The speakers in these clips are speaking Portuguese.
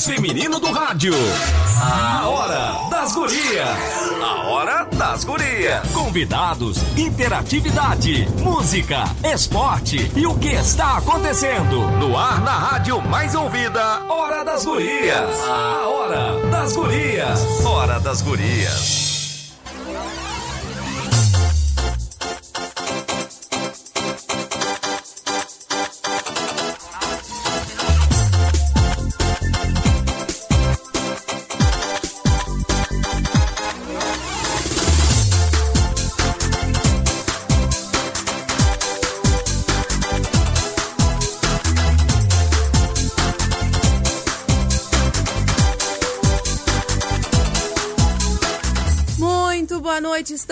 mais feminino do rádio. A Hora das Gurias. A Hora das Gurias. Convidados, interatividade, música, esporte e o que está acontecendo. No ar na rádio mais ouvida. Hora das Gurias. A Hora das Gurias. Hora das Gurias.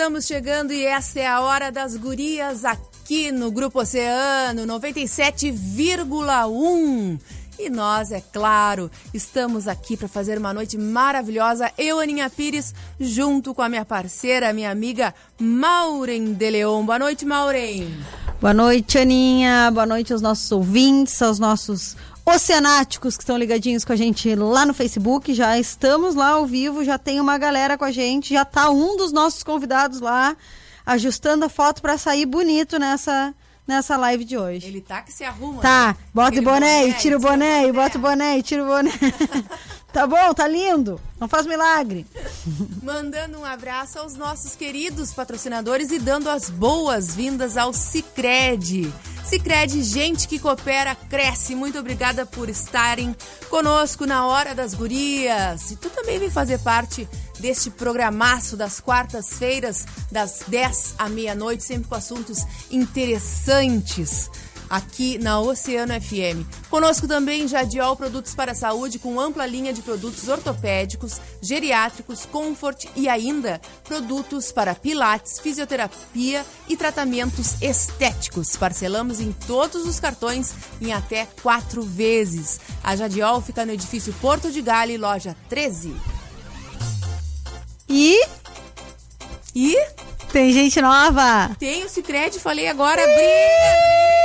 Estamos chegando e esta é a hora das gurias aqui no Grupo Oceano 97,1. E nós, é claro, estamos aqui para fazer uma noite maravilhosa. Eu, Aninha Pires, junto com a minha parceira, minha amiga Maureen de Leon. Boa noite, Maureen. Boa noite, Aninha. Boa noite aos nossos ouvintes, aos nossos oceanáticos que estão ligadinhos com a gente lá no Facebook. Já estamos lá ao vivo, já tem uma galera com a gente, já tá um dos nossos convidados lá ajustando a foto para sair bonito nessa nessa live de hoje. Ele tá que se arruma. Tá, né? bota o boné, boné, tira o boné, boné, bota o boné tira o boné. tá bom, tá lindo. Não faz milagre. Mandando um abraço aos nossos queridos patrocinadores e dando as boas-vindas ao Cicred. Cicred, gente que coopera, cresce. Muito obrigada por estarem conosco na Hora das Gurias. E tu também vem fazer parte deste programaço das quartas-feiras, das 10 à meia-noite, sempre com assuntos interessantes aqui na Oceano FM. Conosco também Jadiol Produtos para a Saúde, com ampla linha de produtos ortopédicos, geriátricos, comfort e ainda produtos para pilates, fisioterapia e tratamentos estéticos. Parcelamos em todos os cartões em até quatro vezes. A Jadiol fica no edifício Porto de Gale, loja 13. E. E? Tem gente nova! Tem o Cicred, falei agora, Bri!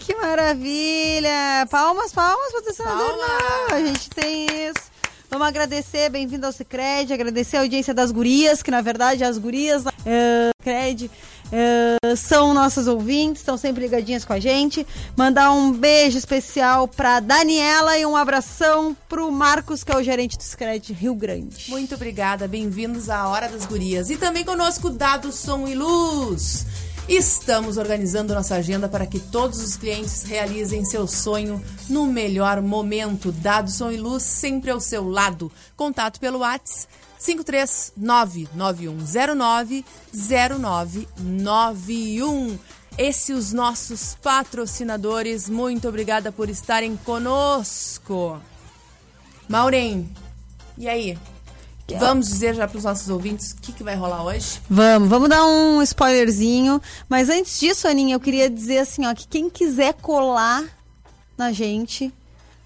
que maravilha! Palmas, palmas, patrocinador. A gente tem isso. Vamos agradecer, bem-vindo ao Cicred, agradecer a audiência das gurias, que na verdade as gurias uh, Cred uh, são nossas ouvintes, estão sempre ligadinhas com a gente. Mandar um beijo especial para Daniela e um abração para o Marcos, que é o gerente do Cicred Rio Grande. Muito obrigada, bem-vindos à Hora das Gurias. E também conosco Dado Som e Luz. Estamos organizando nossa agenda para que todos os clientes realizem seu sonho no melhor momento. Dado som e luz sempre ao seu lado. Contato pelo WhatsApp 53991090991. Esses os nossos patrocinadores. Muito obrigada por estarem conosco. Maureen, e aí? Vamos dizer já para os nossos ouvintes o que, que vai rolar hoje? Vamos, vamos dar um spoilerzinho. Mas antes disso, Aninha, eu queria dizer assim, ó, que quem quiser colar na gente,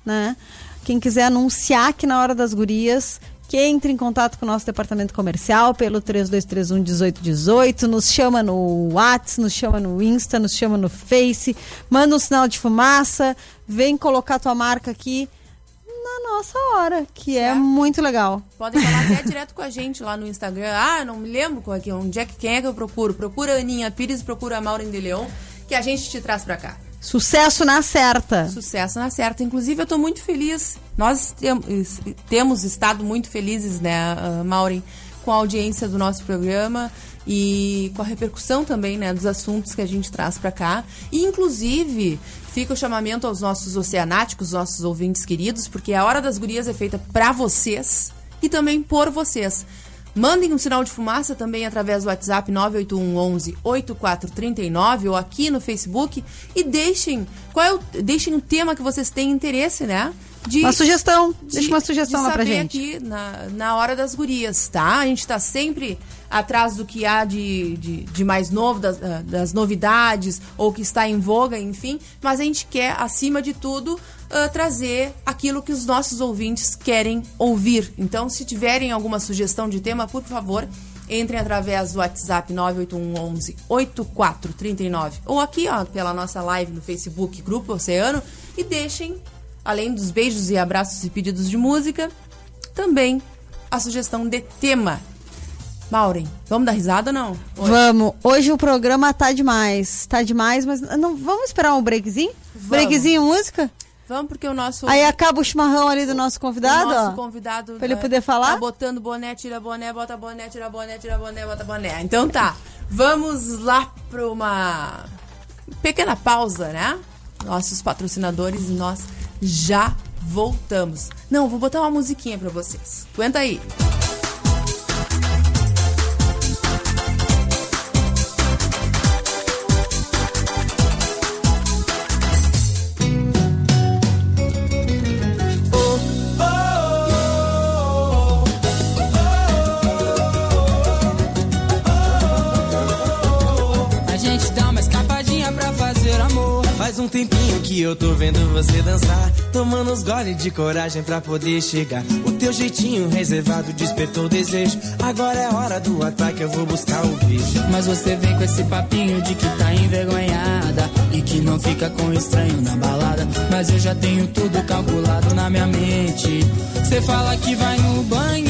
né? Quem quiser anunciar aqui na hora das gurias, que entre em contato com o nosso departamento comercial pelo 3231 1818, nos chama no WhatsApp, nos chama no Insta, nos chama no Face, manda um sinal de fumaça, vem colocar tua marca aqui na nossa hora, que é certo. é muito legal. Podem falar até direto com a gente lá no Instagram. Ah, não me lembro qual é que, onde é que, quem é que eu procuro. Procura a Aninha Pires, procura a Maureen de Leon, que a gente te traz pra cá. Sucesso na certa. Sucesso na certa. Inclusive, eu estou muito feliz. Nós temos, temos estado muito felizes, né, uh, Maureen, com a audiência do nosso programa e com a repercussão também, né, dos assuntos que a gente traz para cá. E, inclusive, fica o chamamento aos nossos oceanáticos, nossos ouvintes queridos, porque a Hora das Gurias é feita para vocês e também por vocês. Mandem um sinal de fumaça também através do WhatsApp 98111 8439 ou aqui no Facebook e deixem qual é o, deixem o tema que vocês têm interesse, né? De, uma sugestão, de, deixa uma sugestão de lá pra gente. aqui na, na hora das gurias, tá? A gente tá sempre atrás do que há de, de, de mais novo, das, ah, das, novidades, ou que está em voga, enfim. Mas a gente quer, acima de tudo, uh, trazer aquilo que os nossos ouvintes querem ouvir. Então, se tiverem alguma sugestão de tema, por favor, entrem através do WhatsApp 98111 8439 ou aqui ó, pela nossa live no Facebook Grupo Oceano e deixem além dos beijos e abraços e pedidos de música, também a sugestão de tema. Maureen, vamos dar risada ou não? Hoje? Vamos. Hoje o programa tá demais. Tá demais, mas não vamos esperar um breakzinho? Vamos. Breakzinho, música? Vamos, porque o nosso. Aí acaba o chimarrão ali do nosso convidado, o nosso ó. convidado. Pra ele poder falar? Tá botando boné, tira boné, bota boné, tira boné, tira boné, bota boné. Então tá. Vamos lá para uma pequena pausa, né? Nossos patrocinadores e nós já voltamos. Não, vou botar uma musiquinha para vocês. Aguenta aí. Faz tempinho que eu tô vendo você dançar. Tomando os goles de coragem pra poder chegar. O teu jeitinho reservado despertou o desejo. Agora é hora do ataque, eu vou buscar o beijo. Mas você vem com esse papinho de que tá envergonhada. E que não fica com estranho na balada. Mas eu já tenho tudo calculado na minha mente. Você fala que vai no banheiro,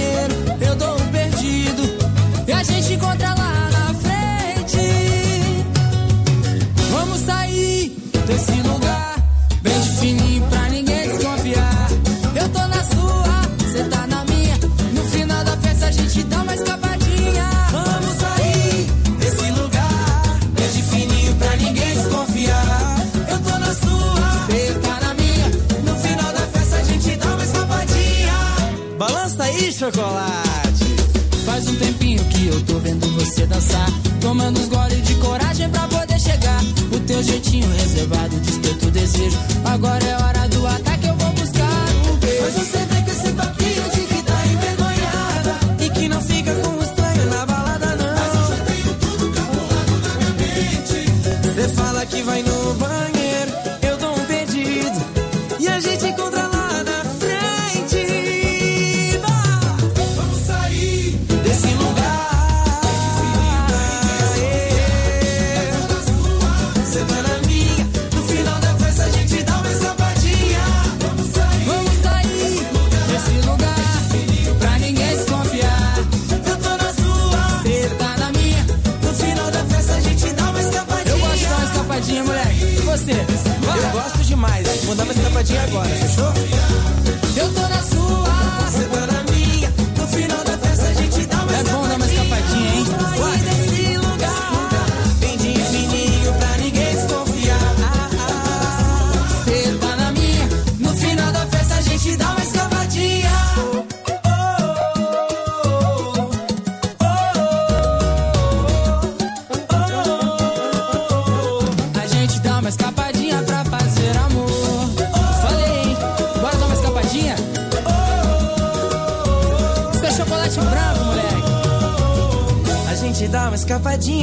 chocolate. Faz um tempinho que eu tô vendo você dançar. Tomando os goles de coragem pra poder chegar. O teu jeitinho reservado desperta o desejo. Agora é hora do ataque, eu vou buscar o beijo. Mas você vem com esse papinho de que tá envergonhada. E que não fica com o estranho na balada, não. Mas eu já tenho tudo calculado na minha mente. Você fala que vai no banheiro,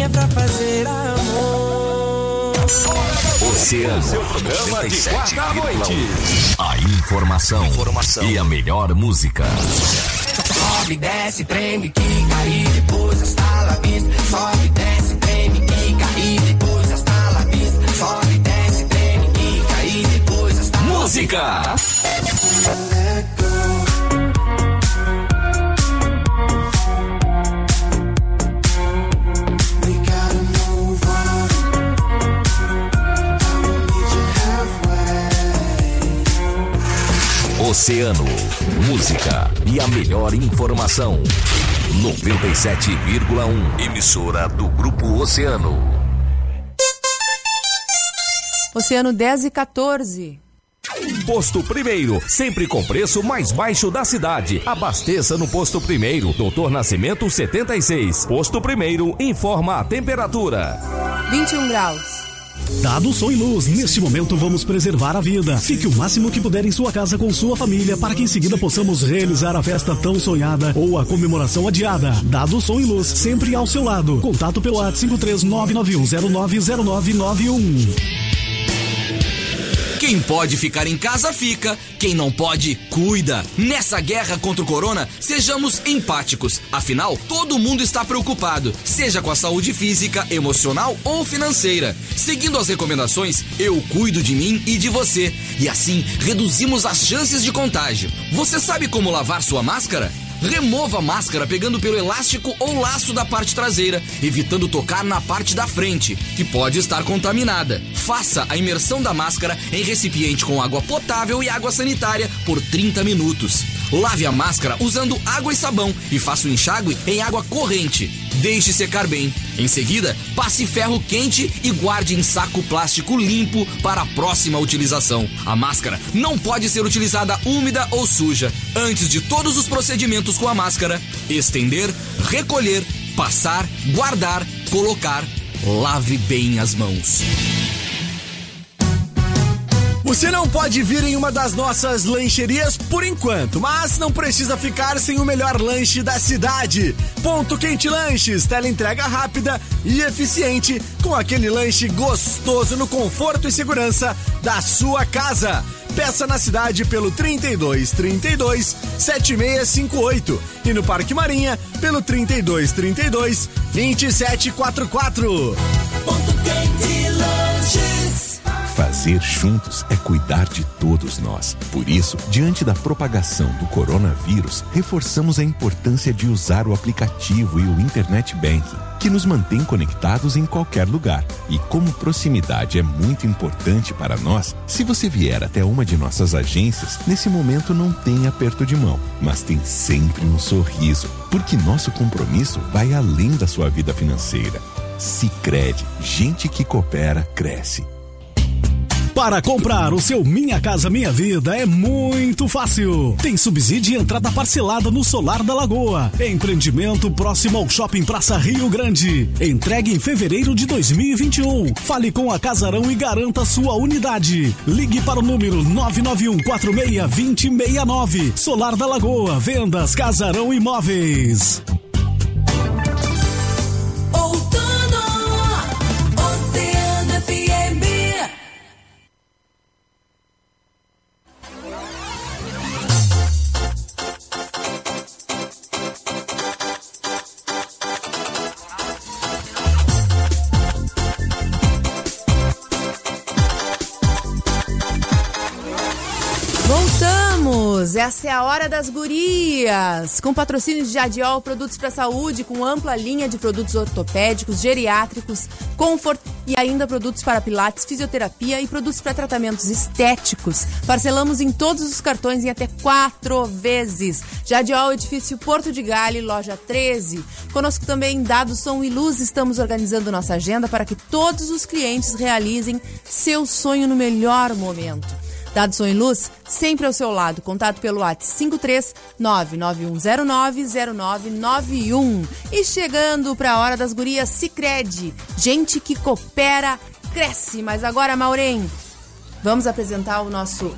escapadinha pra fazer amor. Oceano. Seu programa de quarta à noite. A informação, e a melhor música. Sobe, desce, treme, quica e depois la vista. Sobe, desce, treme, quica e depois la vista. Sobe, desce, treme, quica e depois hasta la Música. Oceano. Música e a melhor informação. 97,1. Emissora do Grupo Oceano. Oceano 10 e 14. Posto Primeiro, sempre com preço mais baixo da cidade. Abasteça no Posto Primeiro, Doutor Nascimento 76. Posto Primeiro, informa a temperatura. 21 graus. Dado som e luz, neste momento vamos preservar a vida. Fique o máximo que puder em sua casa com sua família para que em seguida possamos realizar a festa tão sonhada ou a comemoração adiada. Dado som e luz, sempre ao seu lado. Contato pelo WhatsApp 53991090991. Quem pode ficar em casa, fica. Quem não pode, cuida. Nessa guerra contra o corona, sejamos empáticos. Afinal, todo mundo está preocupado, seja com a saúde física, emocional ou financeira. Seguindo as recomendações, eu cuido de mim e de você. E assim, reduzimos as chances de contágio. Você sabe como lavar sua máscara? Remova a máscara pegando pelo elástico ou laço da parte traseira, evitando tocar na parte da frente, que pode estar contaminada. Faça a imersão da máscara em recipiente com água potável e água sanitária por 30 minutos. Lave a máscara usando água e sabão e faça o enxágue em água corrente. Deixe secar bem. Em seguida, passe ferro quente e guarde em saco plástico limpo para a próxima utilização. A máscara não pode ser utilizada úmida ou suja. Antes de todos os procedimentos com a máscara, estender, recolher, passar, guardar, colocar, lave bem as mãos. Você não pode vir em uma das nossas lancherias por enquanto, mas não precisa ficar sem o melhor lanche da cidade. Ponto Quente Lanches, tela entrega rápida e eficiente, com aquele lanche gostoso no conforto e segurança da sua casa. Peça na cidade pelo 32 32 7658 e no Parque Marinha pelo 32 32 2744. Ponto Quente. Fazer juntos é cuidar de todos nós. Por isso, diante da propagação do coronavírus, reforçamos a importância de usar o aplicativo e o Internet Banking, que nos mantém conectados em qualquer lugar. E como proximidade é muito importante para nós, se você vier até uma de nossas agências, nesse momento não tem aperto de mão, mas tem sempre um sorriso, porque nosso compromisso vai além da sua vida financeira. Sicredi, gente que coopera cresce. Para comprar o seu Minha Casa Minha Vida é muito fácil. Tem subsídio e entrada parcelada no Solar da Lagoa. Empreendimento próximo ao Shopping Praça Rio Grande. Entregue em fevereiro de 2021. Fale com a Casarão e garanta sua unidade. Ligue para o número 991 46 2069. Solar da Lagoa. Vendas Casarão Imóveis. Essa é a hora das gurias. Com patrocínio de Jadiol, produtos para saúde, com ampla linha de produtos ortopédicos, geriátricos, comfort e ainda produtos para pilates, fisioterapia e produtos para tratamentos estéticos. Parcelamos em todos os cartões em até quatro vezes. Jadiol, edifício Porto de Gale, loja 13. Conosco também Dados Som e Luz. Estamos organizando nossa agenda para que todos os clientes realizem seu sonho no melhor momento. Dados Som e Luz, sempre ao seu lado. Contato pelo WhatsApp 53991090991. E chegando para a hora das gurias, Cicred. Gente que coopera, cresce. Mas agora, Maureen, vamos apresentar o nosso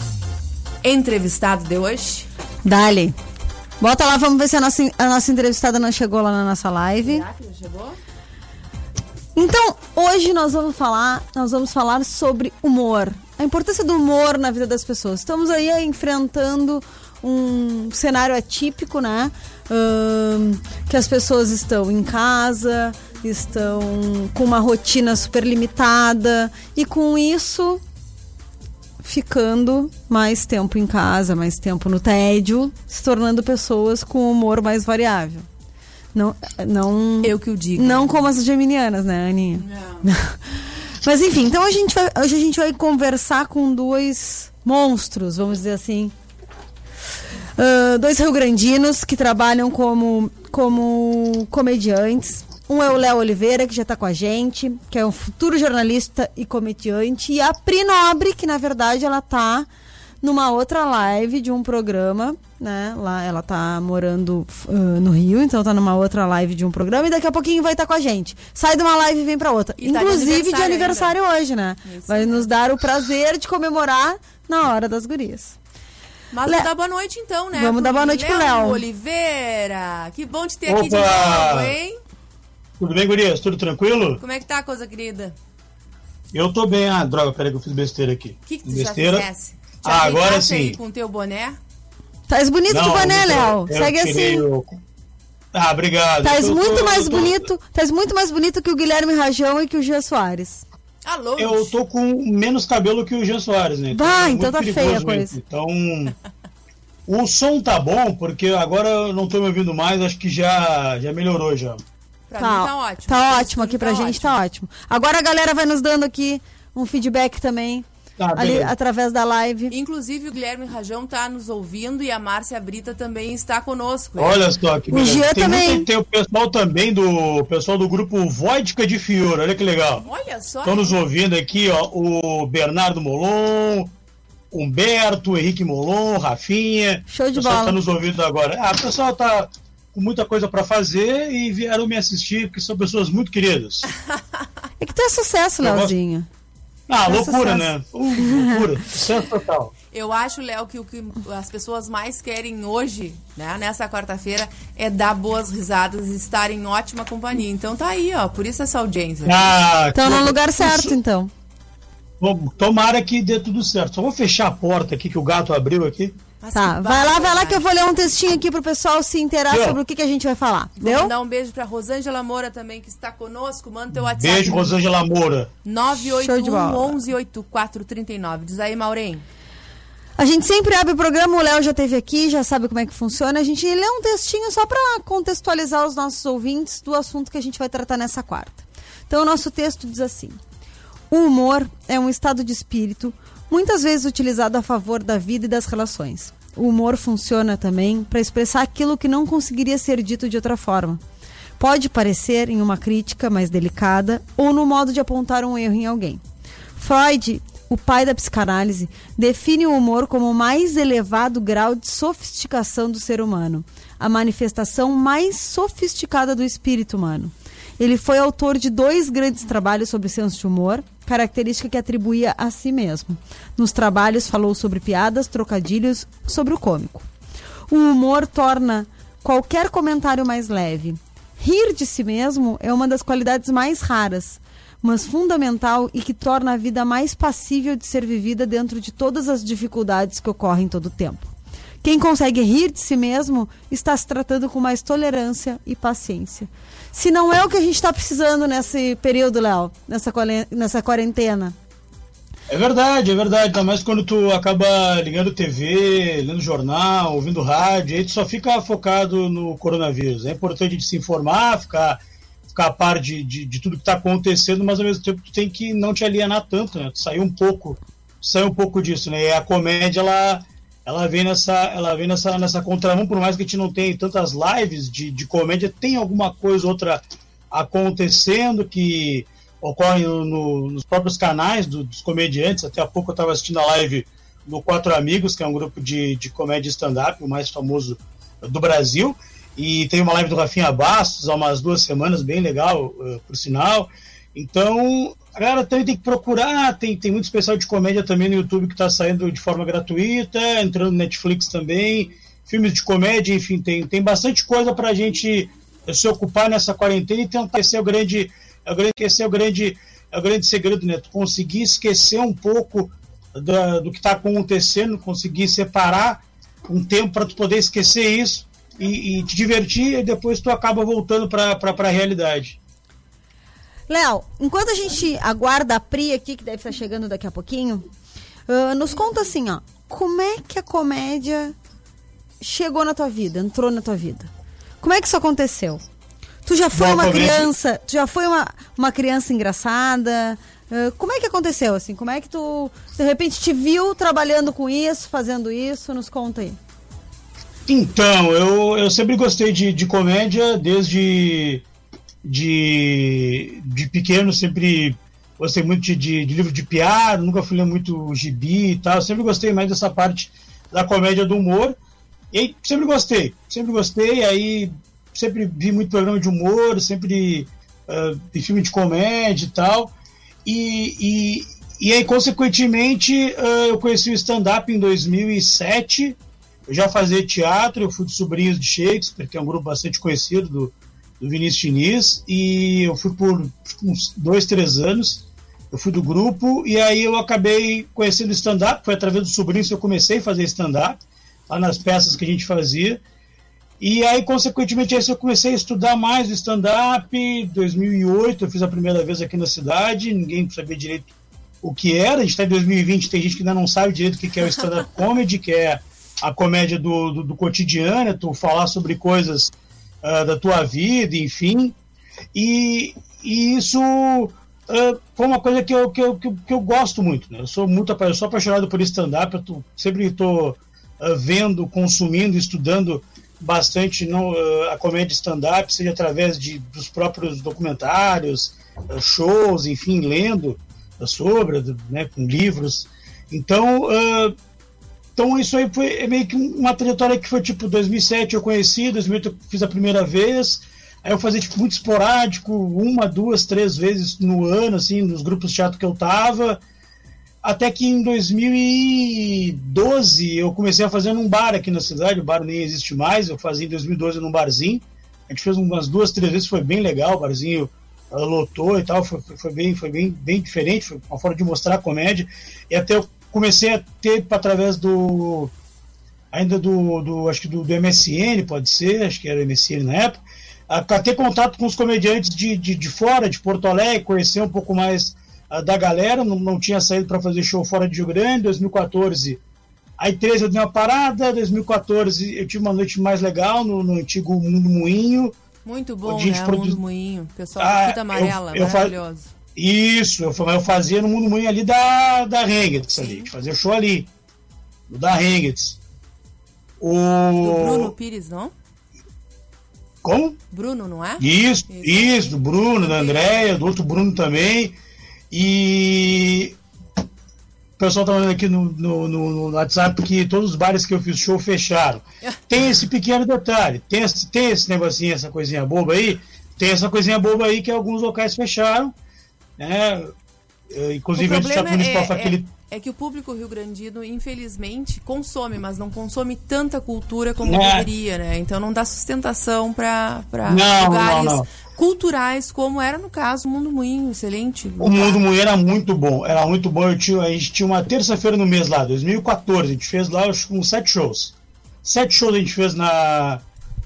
entrevistado de hoje. Dali. Bota lá, vamos ver se a nossa, a nossa entrevistada não chegou lá na nossa live. Será que já chegou? Então, hoje nós vamos falar, nós vamos falar sobre humor. A importância do humor na vida das pessoas. Estamos aí enfrentando um cenário atípico, né? Ahn, que as pessoas estão em casa, estão com uma rotina super limitada e com isso ficando mais tempo em casa, mais tempo no tédio, se tornando pessoas com humor mais variável. Não, não, Eu que o digo. não como as geminianas, né, Aninha? Mas enfim, então a gente vai, hoje a gente vai conversar com dois monstros, vamos dizer assim. Ah, dois rio-grandinos que trabalham como, como comediantes. Um é o Léo Oliveira, que já está com a gente, que é um futuro jornalista e comediante. E a Pri Nobre, que na verdade ela tá numa outra live de um programa, né? Lá ela tá morando ah, no Rio, então tá numa outra live de um programa e daqui a pouquinho vai estar com a gente. Sai de uma live e vem para outra. E tá de Inclusive de aniversário aniversário hoje, né? vai nos dar o prazer de comemorar na hora das gurias. Mas Le- vamos dar boa noite então, né? Vamos dar boa noite pro Léo. Oliveira. Que bom te ter aqui de Opa! novo, hein? Tudo bem, gurias? Tudo tranquilo? Como é que tá a coisa, querida? Eu tô bem. Ah, droga, peraí que eu fiz besteira aqui. O que, que tu besteira. já fizesse? Ah, agora sim. com o teu boné? Tás bonito de Não, boné, eu- Léo. Segue assim. o- Ah, obrigado. Tô- muito eu mais tô- bonito. Tás muito mais bonito que o Guilherme Rajão e que o Gia Soares. Alô? Eu tô com menos cabelo que o Jean Soares, né? Bah, é então muito tá feia a mesmo. coisa. Então, o som tá bom, porque agora eu não tô me ouvindo mais, acho que já, já melhorou já. Pra mim tá ótimo. Tá ótimo aqui pra tá gente, ótimo. tá ótimo. Agora a galera vai nos dando aqui um feedback também. Tá, ali através da live. Inclusive, o Guilherme Rajão tá nos ouvindo e a Márcia Brita também está conosco. Olha só que O. Jean tem, também. muito- tem o pessoal também do pessoal do grupo Vodka de Fior, olha que legal. Olha só. Estão nos ouvindo aqui, ó, o Bernardo Molon, Humberto, Henrique Molon, Rafinha. Show de o pessoal bola. tá nos ouvindo agora. Ah, o pessoal tá com muita coisa para fazer e vieram me assistir, porque são pessoas muito queridas. É que tu é sucesso, Leozinho. Ah, É loucura, sucesso. né? Uh, loucura. Sucesso total. Eu acho, Léo, que o que as pessoas mais querem hoje, né, nessa quarta-feira, é dar boas risadas e estar em ótima companhia. Então tá aí, ó, por isso essa audiência. Ah, Então que- no lugar certo, então. Tomara que dê tudo certo. Só vou fechar a porta aqui que o gato abriu aqui. Tá, vai lá, vai lá que eu vou ler um textinho aqui pro pessoal se inteirar Deu. sobre o que, que a gente vai falar. Vou Deu? mandar um beijo pra Rosângela Moura também, que está conosco. Manda teu WhatsApp. Beijo, Rosângela Moura. Show de bola. 981 11 8439. Diz aí, Maureen. A gente sempre abre o programa, o Léo já esteve aqui, já sabe como é que funciona. A gente lê um textinho só para contextualizar os nossos ouvintes do assunto que a gente vai tratar nessa quarta. Então, o nosso texto diz assim: O humor é um estado de espírito muitas vezes utilizado a favor da vida e das relações. O humor funciona também para expressar aquilo que não conseguiria ser dito de outra forma. Pode parecer em uma crítica mais delicada ou no modo de apontar um erro em alguém. Freud, o pai da psicanálise, define o humor como o mais elevado grau de sofisticação do ser humano, a manifestação mais sofisticada do espírito humano. Ele foi autor de dois grandes trabalhos sobre senso de humor, característica que atribuía a si mesmo. Nos trabalhos falou sobre piadas, trocadilhos, sobre o cômico. O humor torna qualquer comentário mais leve. Rir de si mesmo é uma das qualidades mais raras, mas fundamental e que torna a vida mais passível de ser vivida dentro de todas as dificuldades que ocorrem todo o tempo. Quem consegue rir de si mesmo está se tratando com mais tolerância e paciência. Se não é o que a gente está precisando nesse período, Léo, nessa, nessa quarentena. É verdade, é verdade. Ainda mais quando tu acaba ligando TV, lendo jornal, ouvindo rádio, aí tu só fica focado no coronavírus. É importante de se informar, ficar, ficar a par de, de, de tudo que está acontecendo, mas ao mesmo tempo tu tem que não te alienar tanto, né? Tu sair um pouco, sair um pouco disso, né? E a comédia, ela, ela vem nessa, ela vem nessa, nessa contramão, por mais que a gente não tenha tantas lives de, de comédia, tem alguma coisa ou outra acontecendo que ocorre no- no- nos próprios canais do- dos comediantes. Até há pouco eu estava assistindo a live do Quatro Amigos, que é um grupo de, de comédia stand-up, o mais famoso do Brasil. E tem uma live do Rafinha Bastos há umas duas semanas, bem legal, eh, por sinal. Então, a galera também tem que procurar. Tem, tem muito especial de comédia também no YouTube que está saindo de forma gratuita, entrando no Netflix também. Filmes de comédia, enfim, tem, tem bastante coisa para a gente se ocupar nessa quarentena e tentar é o grande, o grande, esse é o grande, o grande segredo, né? Conseguir esquecer um pouco da- do que está acontecendo, conseguir separar um tempo para tu poder esquecer isso e, e te divertir e depois tu acaba voltando para a realidade. Léo, enquanto a gente aguarda a Pri aqui, que deve estar chegando daqui a pouquinho, ah, nos conta assim, ó, como é que a comédia chegou na tua vida, entrou na tua vida? Como é que isso aconteceu? Tu já foi Bom, uma comédia- criança, tu já foi uma, uma criança engraçada? Ah, como é que aconteceu, assim? Como é que tu, de repente, te viu trabalhando com isso, fazendo isso? Nos conta aí. Então, eu, eu sempre gostei de, de comédia, desde de, de pequeno, sempre gostei muito de, de, de livro de piada, nunca fui ler muito gibi e tal, sempre gostei mais dessa parte da comédia do humor. E aí, sempre gostei, sempre gostei, aí sempre vi muito programa de humor, sempre vi filme de comédia e tal. E, e, e aí, consequentemente, ah, eu conheci o stand-up em 2007. Eu já fazia teatro, eu fui de Sobrinhos de Shakespeare, que é um grupo bastante conhecido do, do Vinícius Diniz, e eu fui por uns dois, três anos. Eu fui do grupo e aí eu acabei conhecendo stand-up. Foi através do sobrinho que eu comecei a fazer stand-up, lá nas peças que a gente fazia. E aí, consequentemente, aí eu comecei a estudar mais o stand-up. Em 2008, eu fiz a primeira vez aqui na cidade. Ninguém sabia direito o que era. A gente está em 2020, tem gente que ainda não sabe direito o que é o stand-up comedy, que é a comédia do, do, do cotidiano, é tu falar sobre coisas uh, da tua vida, enfim. E, e isso uh, foi uma coisa que eu, que eu, que eu, que eu gosto muito. Né? Eu sou muito eu sou apaixonado por stand-up, eu sempre estou uh, vendo, consumindo, estudando bastante uh, a comédia stand-up, seja através de, dos próprios documentários, uh, shows, enfim, lendo uh, sobre, né, com livros. Então, então isso aí foi é meio que uma trajetória que foi tipo 2007 eu conheci, 2008 eu fiz a primeira vez, aí eu fazia tipo muito esporádico, uma, duas, três vezes no ano, assim, nos grupos de teatro que eu tava, até que em 2012 eu comecei a fazer num bar aqui na cidade, o bar nem existe mais, eu fazia em 2012 num barzinho. A gente fez umas duas, três vezes, foi bem legal, o barzinho uh, lotou e tal, foi, foi, bem, foi bem, bem diferente, foi uma forma de mostrar a comédia. E até eu comecei a ter através do ainda do, do acho que do, do, MSN, pode ser, acho que era MSN na época, a, a ter contato com os comediantes de, de, de fora, de Porto Alegre, conhecer um pouco mais da galera, não, não tinha saído para fazer show fora de Rio Grande, 2014. Aí 13 eu dei uma parada, 2014 eu tive uma noite mais legal no, no antigo Mundo Moinho. Muito bom, né? Produz... Mundo Moinho. Pessoal ah, Fita Amarela, eu, eu maravilhoso. Isso, eu, eu fazia no Mundo Moinho ali da, da Hengets ali, fazia show ali, da Hengets. O... Do Bruno Pires, não? Como? Bruno, não é? Isso, isso, isso do Bruno, da Andréia, do outro Bruno também. E o pessoal tá falando aqui no, no, no, WhatsApp que todos os bares que eu fiz show fecharam. Tem esse pequeno detalhe, tem esse, tem esse negocinho, essa coisinha boba aí, tem essa coisinha boba aí que alguns locais fecharam, né? Inclusive o problema é, aquele... é, que o público rio-grandino, infelizmente, consome, mas não consome tanta cultura como é. deveria, né? Então não dá sustentação para lugares não, não culturais, como era no caso o Mundo Moinho, excelente. O Mundo Moinho era muito bom, era muito bom. Eu tinha, a gente tinha uma terça-feira no mês lá, 2014, a gente fez lá acho, uns sete shows. Sete shows a gente fez na,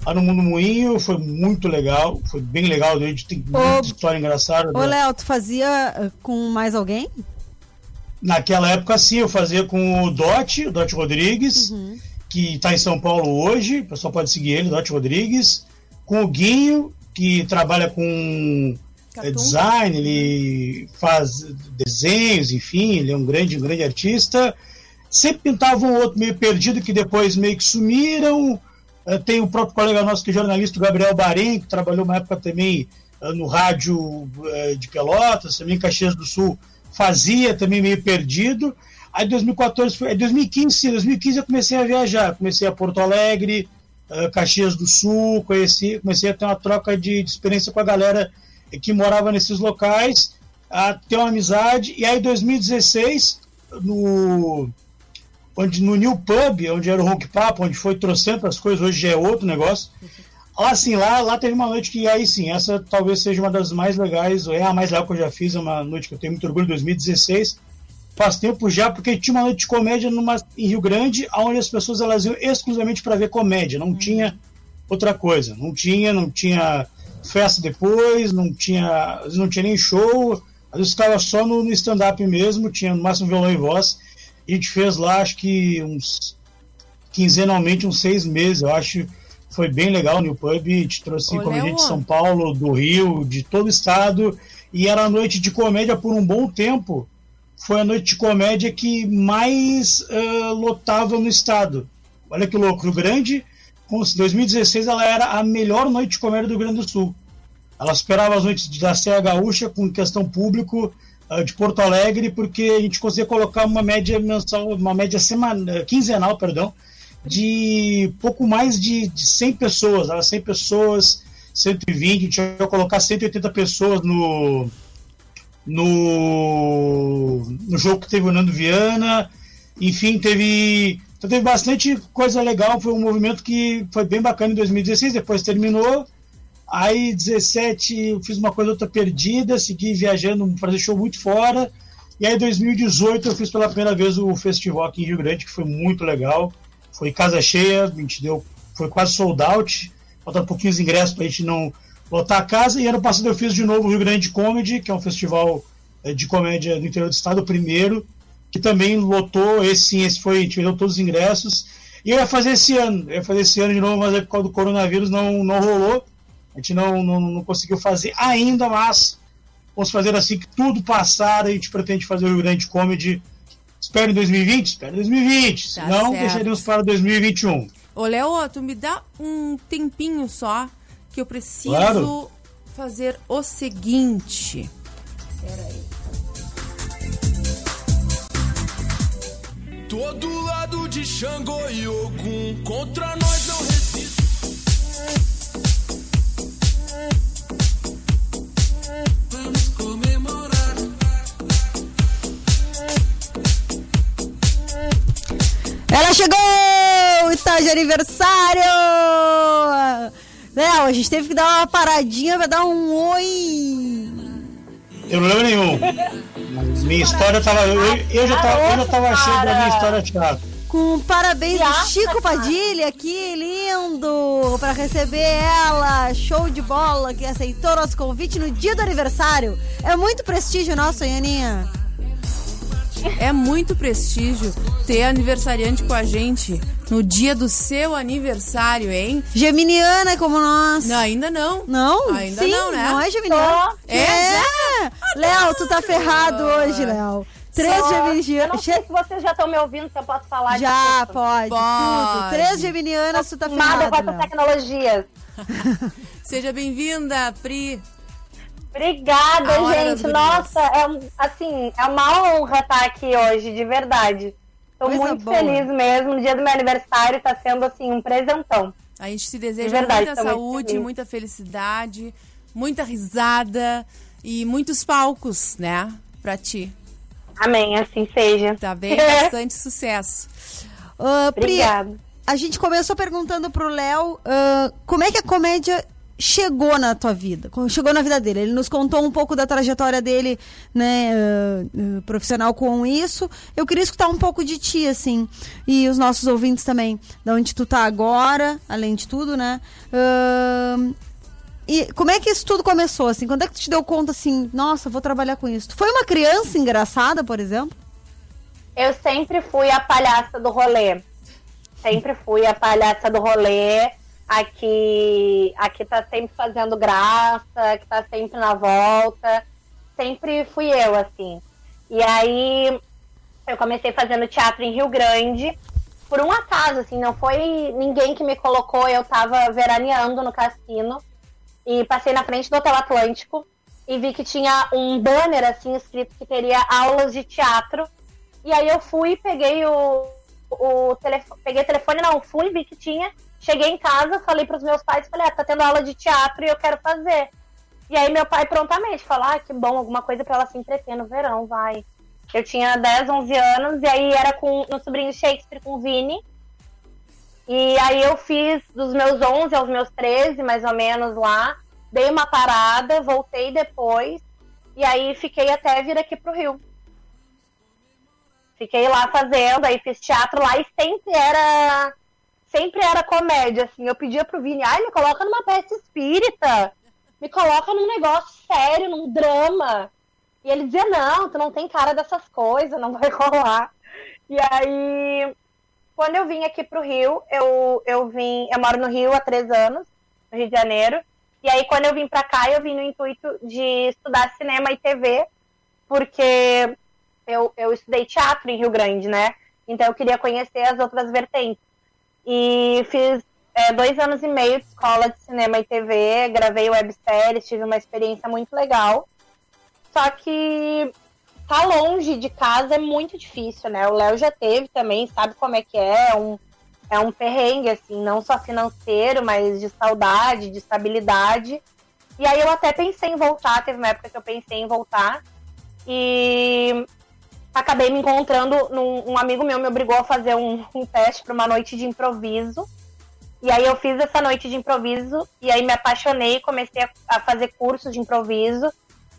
lá no Mundo Moinho, foi muito legal, foi bem legal, a gente tem muita história engraçada. Ô, né? Léo, tu fazia eh, com mais alguém? Naquela época, sim, eu fazia com o Dote, o Dote Rodrigues, uhum. que está em São Paulo hoje, o pessoal pode seguir ele, Dote Rodrigues, com o Guinho que trabalha com é, design, ele faz desenhos, enfim, ele é um grande, um grande artista. Sempre pintava um outro meio perdido que depois meio que sumiram. Tem o próprio colega nosso que é jornalista, Gabriel Barim, que trabalhou uma época também uh, no rádio uh, de Pelotas, também Caxias do Sul, fazia também meio perdido. Aí 2014, foi, 2015, 2015 eu comecei a viajar, comecei a Porto Alegre, Caxias do Sul, conheci, comecei a ter uma troca de, de experiência com a galera que morava nesses locais, a ter uma amizade. E aí, em 2016, no, onde, no New Pub, onde era o Honk Papo, onde foi trouxendo as coisas, hoje já é outro negócio. Lá sim, lá, lá teve uma noite que aí sim, essa talvez seja uma das mais legais, ou é a mais legal que eu já fiz, é uma noite que eu tenho muito orgulho, 2016 faz tempo já, porque tinha uma noite de comédia numa, em Rio Grande, onde as pessoas elas iam exclusivamente para ver comédia, não uhum. tinha outra coisa, não tinha, não tinha festa depois, não tinha, não tinha nem show, às vezes ficava só no, no stand-up mesmo, tinha no máximo violão e voz, a gente fez lá, acho que uns quinzenalmente, uns seis meses, eu acho, foi bem legal o New Pub, a gente trouxe Olha comediante de São Paulo, do Rio, de todo o estado, e era noite de comédia por um bom tempo, foi a noite de comédia que mais uh, lotava no estado. Olha que louco, Rio Grande, em 2016 ela era a melhor noite de comédia do Rio Grande do Sul. Ela superava as noites da Serra Gaúcha com questão público de Porto Alegre, porque a gente conseguia colocar uma média mensal, uma média semana, quinzenal, perdão, de pouco mais de, de 100 pessoas, era 100 pessoas, 120, a gente ia colocar 180 pessoas no, no, no jogo que teve o Nando Viana. Enfim, teve, então teve bastante coisa legal. Foi um movimento que foi bem bacana em 2016, depois terminou. Aí 17 eu fiz uma coisa outra perdida, segui viajando, fazer show muito fora. E aí 2018 eu fiz pela primeira vez o festival aqui em Rio Grande, que foi muito legal. Foi casa cheia, a gente deu, foi quase sold out. Faltam pouquinhos ingressos pra gente não lotar a casa. E ano passado eu fiz de novo o Rio Grande Comedy, que é um festival eh, de comédia do interior do estado, o primeiro, que também lotou, esse sim, esse foi, a gente vendeu todos os ingressos. E eu ia fazer esse ano, eu ia fazer esse ano de novo, mas é por causa do coronavírus não, não rolou. A gente não, não, não conseguiu fazer ainda, mas vamos fazer assim que tudo passar. A gente pretende fazer o Rio Grande Comedy. Espero em 2020? Espero em 2020. Tá certo. deixaremos para 2021. Ô, Léo, tu me dá um tempinho só, que eu preciso Claro. fazer o seguinte. Peraí. Todo lado de Xangô e Ogum contra nós não resiste. Aniversário! Léo, a gente teve que dar uma paradinha pra dar um oi. Tem problema nenhum. Mas minha história tava. Eu, eu já tava, eu já tava achando a minha história chata. Com parabéns do Chico. Padilha aqui, lindo! Pra receber ela, show de bola, que aceitou nosso convite no dia do aniversário. É muito prestígio nosso, hein, Aninha? É muito prestígio ter aniversariante com a gente no dia do seu aniversário, hein? Geminiana como nós. Não, ainda não. Não? Ainda Sim, não, né? Não é Geminiana? É, É! Léo, tu tá ferrado hoje, Léo. Três Só- geminianas. não sei se vocês já estão me ouvindo, se eu posso falar Já, disso. pode, Pode. tudo. Três geminianas, tu tá Nada com ferrado, essas tecnologias. Seja bem-vinda, Pri. Obrigada, gente. Nossa, é um, assim, é uma honra estar aqui hoje, de verdade. Tô Coisa muito boa. feliz mesmo. No dia do meu aniversário tá sendo assim um presentão. A gente te deseja De verdade, muita saúde, muita felicidade, muita risada e muitos palcos, né? Pra ti. Amém, assim seja. Tá bem? Bastante sucesso. Pri, Obrigada. a gente começou perguntando pro Léo ah, como é que a comédia chegou na tua vida, chegou na vida dele. Ele nos contou um pouco da trajetória dele, né, ah, ah, profissional com isso. Eu queria escutar um pouco de ti, assim, e os nossos ouvintes também, da onde tu tá agora, além de tudo, né? Ah, e como é que isso tudo começou, assim? Quando é que tu te deu conta, assim, nossa, vou trabalhar com isso? Tu foi uma criança engraçada, por exemplo? Eu sempre fui a palhaça do rolê. Sempre fui a palhaça do rolê. Aqui, aqui tá sempre fazendo graça, que tá sempre na volta. Sempre fui eu, assim. E aí eu comecei fazendo teatro em Rio Grande. Por um acaso, assim, não foi ninguém que me colocou. Eu tava veraneando no cassino e passei na frente do Hotel Atlântico e vi que tinha um banner assim escrito que teria aulas de teatro. E aí eu fui, peguei o, o telefone, peguei o telefone, não, fui, vi que tinha, cheguei em casa, falei pros meus pais, falei, ah, tá tendo aula de teatro e eu quero fazer. E aí meu pai prontamente falou, ah, que bom, alguma coisa pra ela se entreter no verão, vai. Eu tinha 10, 11 anos, e aí era com no sobrinho Shakespeare com o Vini. E aí eu fiz dos meus 11 aos meus 13, mais ou menos lá. Dei uma parada, voltei depois. E aí fiquei até vir aqui pro Rio. Fiquei lá fazendo, aí fiz teatro lá e sempre era. Sempre era comédia, assim. Eu pedia pro Vini, ai, me coloca numa peça espírita. Me coloca num negócio sério, num drama. E ele dizia, não, tu não tem cara dessas coisas, não vai rolar. E aí, quando eu vim aqui pro Rio, eu, eu vim, eu moro no Rio há três anos, no Rio de Janeiro. E aí, quando eu vim pra cá, eu vim no intuito de estudar cinema e TV, porque eu, eu estudei teatro em Rio Grande, né? Então eu queria conhecer as outras vertentes. E fiz é, dois anos e meio de escola de cinema e TV, gravei webséries, tive uma experiência muito legal. Só que tá longe de casa é muito difícil, né? O Léo já teve também, sabe como é que é, é um, é um perrengue, assim, não só financeiro, mas de saudade, de estabilidade. E aí eu até pensei em voltar, teve uma época que eu pensei em voltar. E acabei me encontrando, num, um amigo meu me obrigou a fazer um, um teste para uma noite de improviso. E aí eu fiz essa noite de improviso e aí me apaixonei, comecei a, a fazer cursos de improviso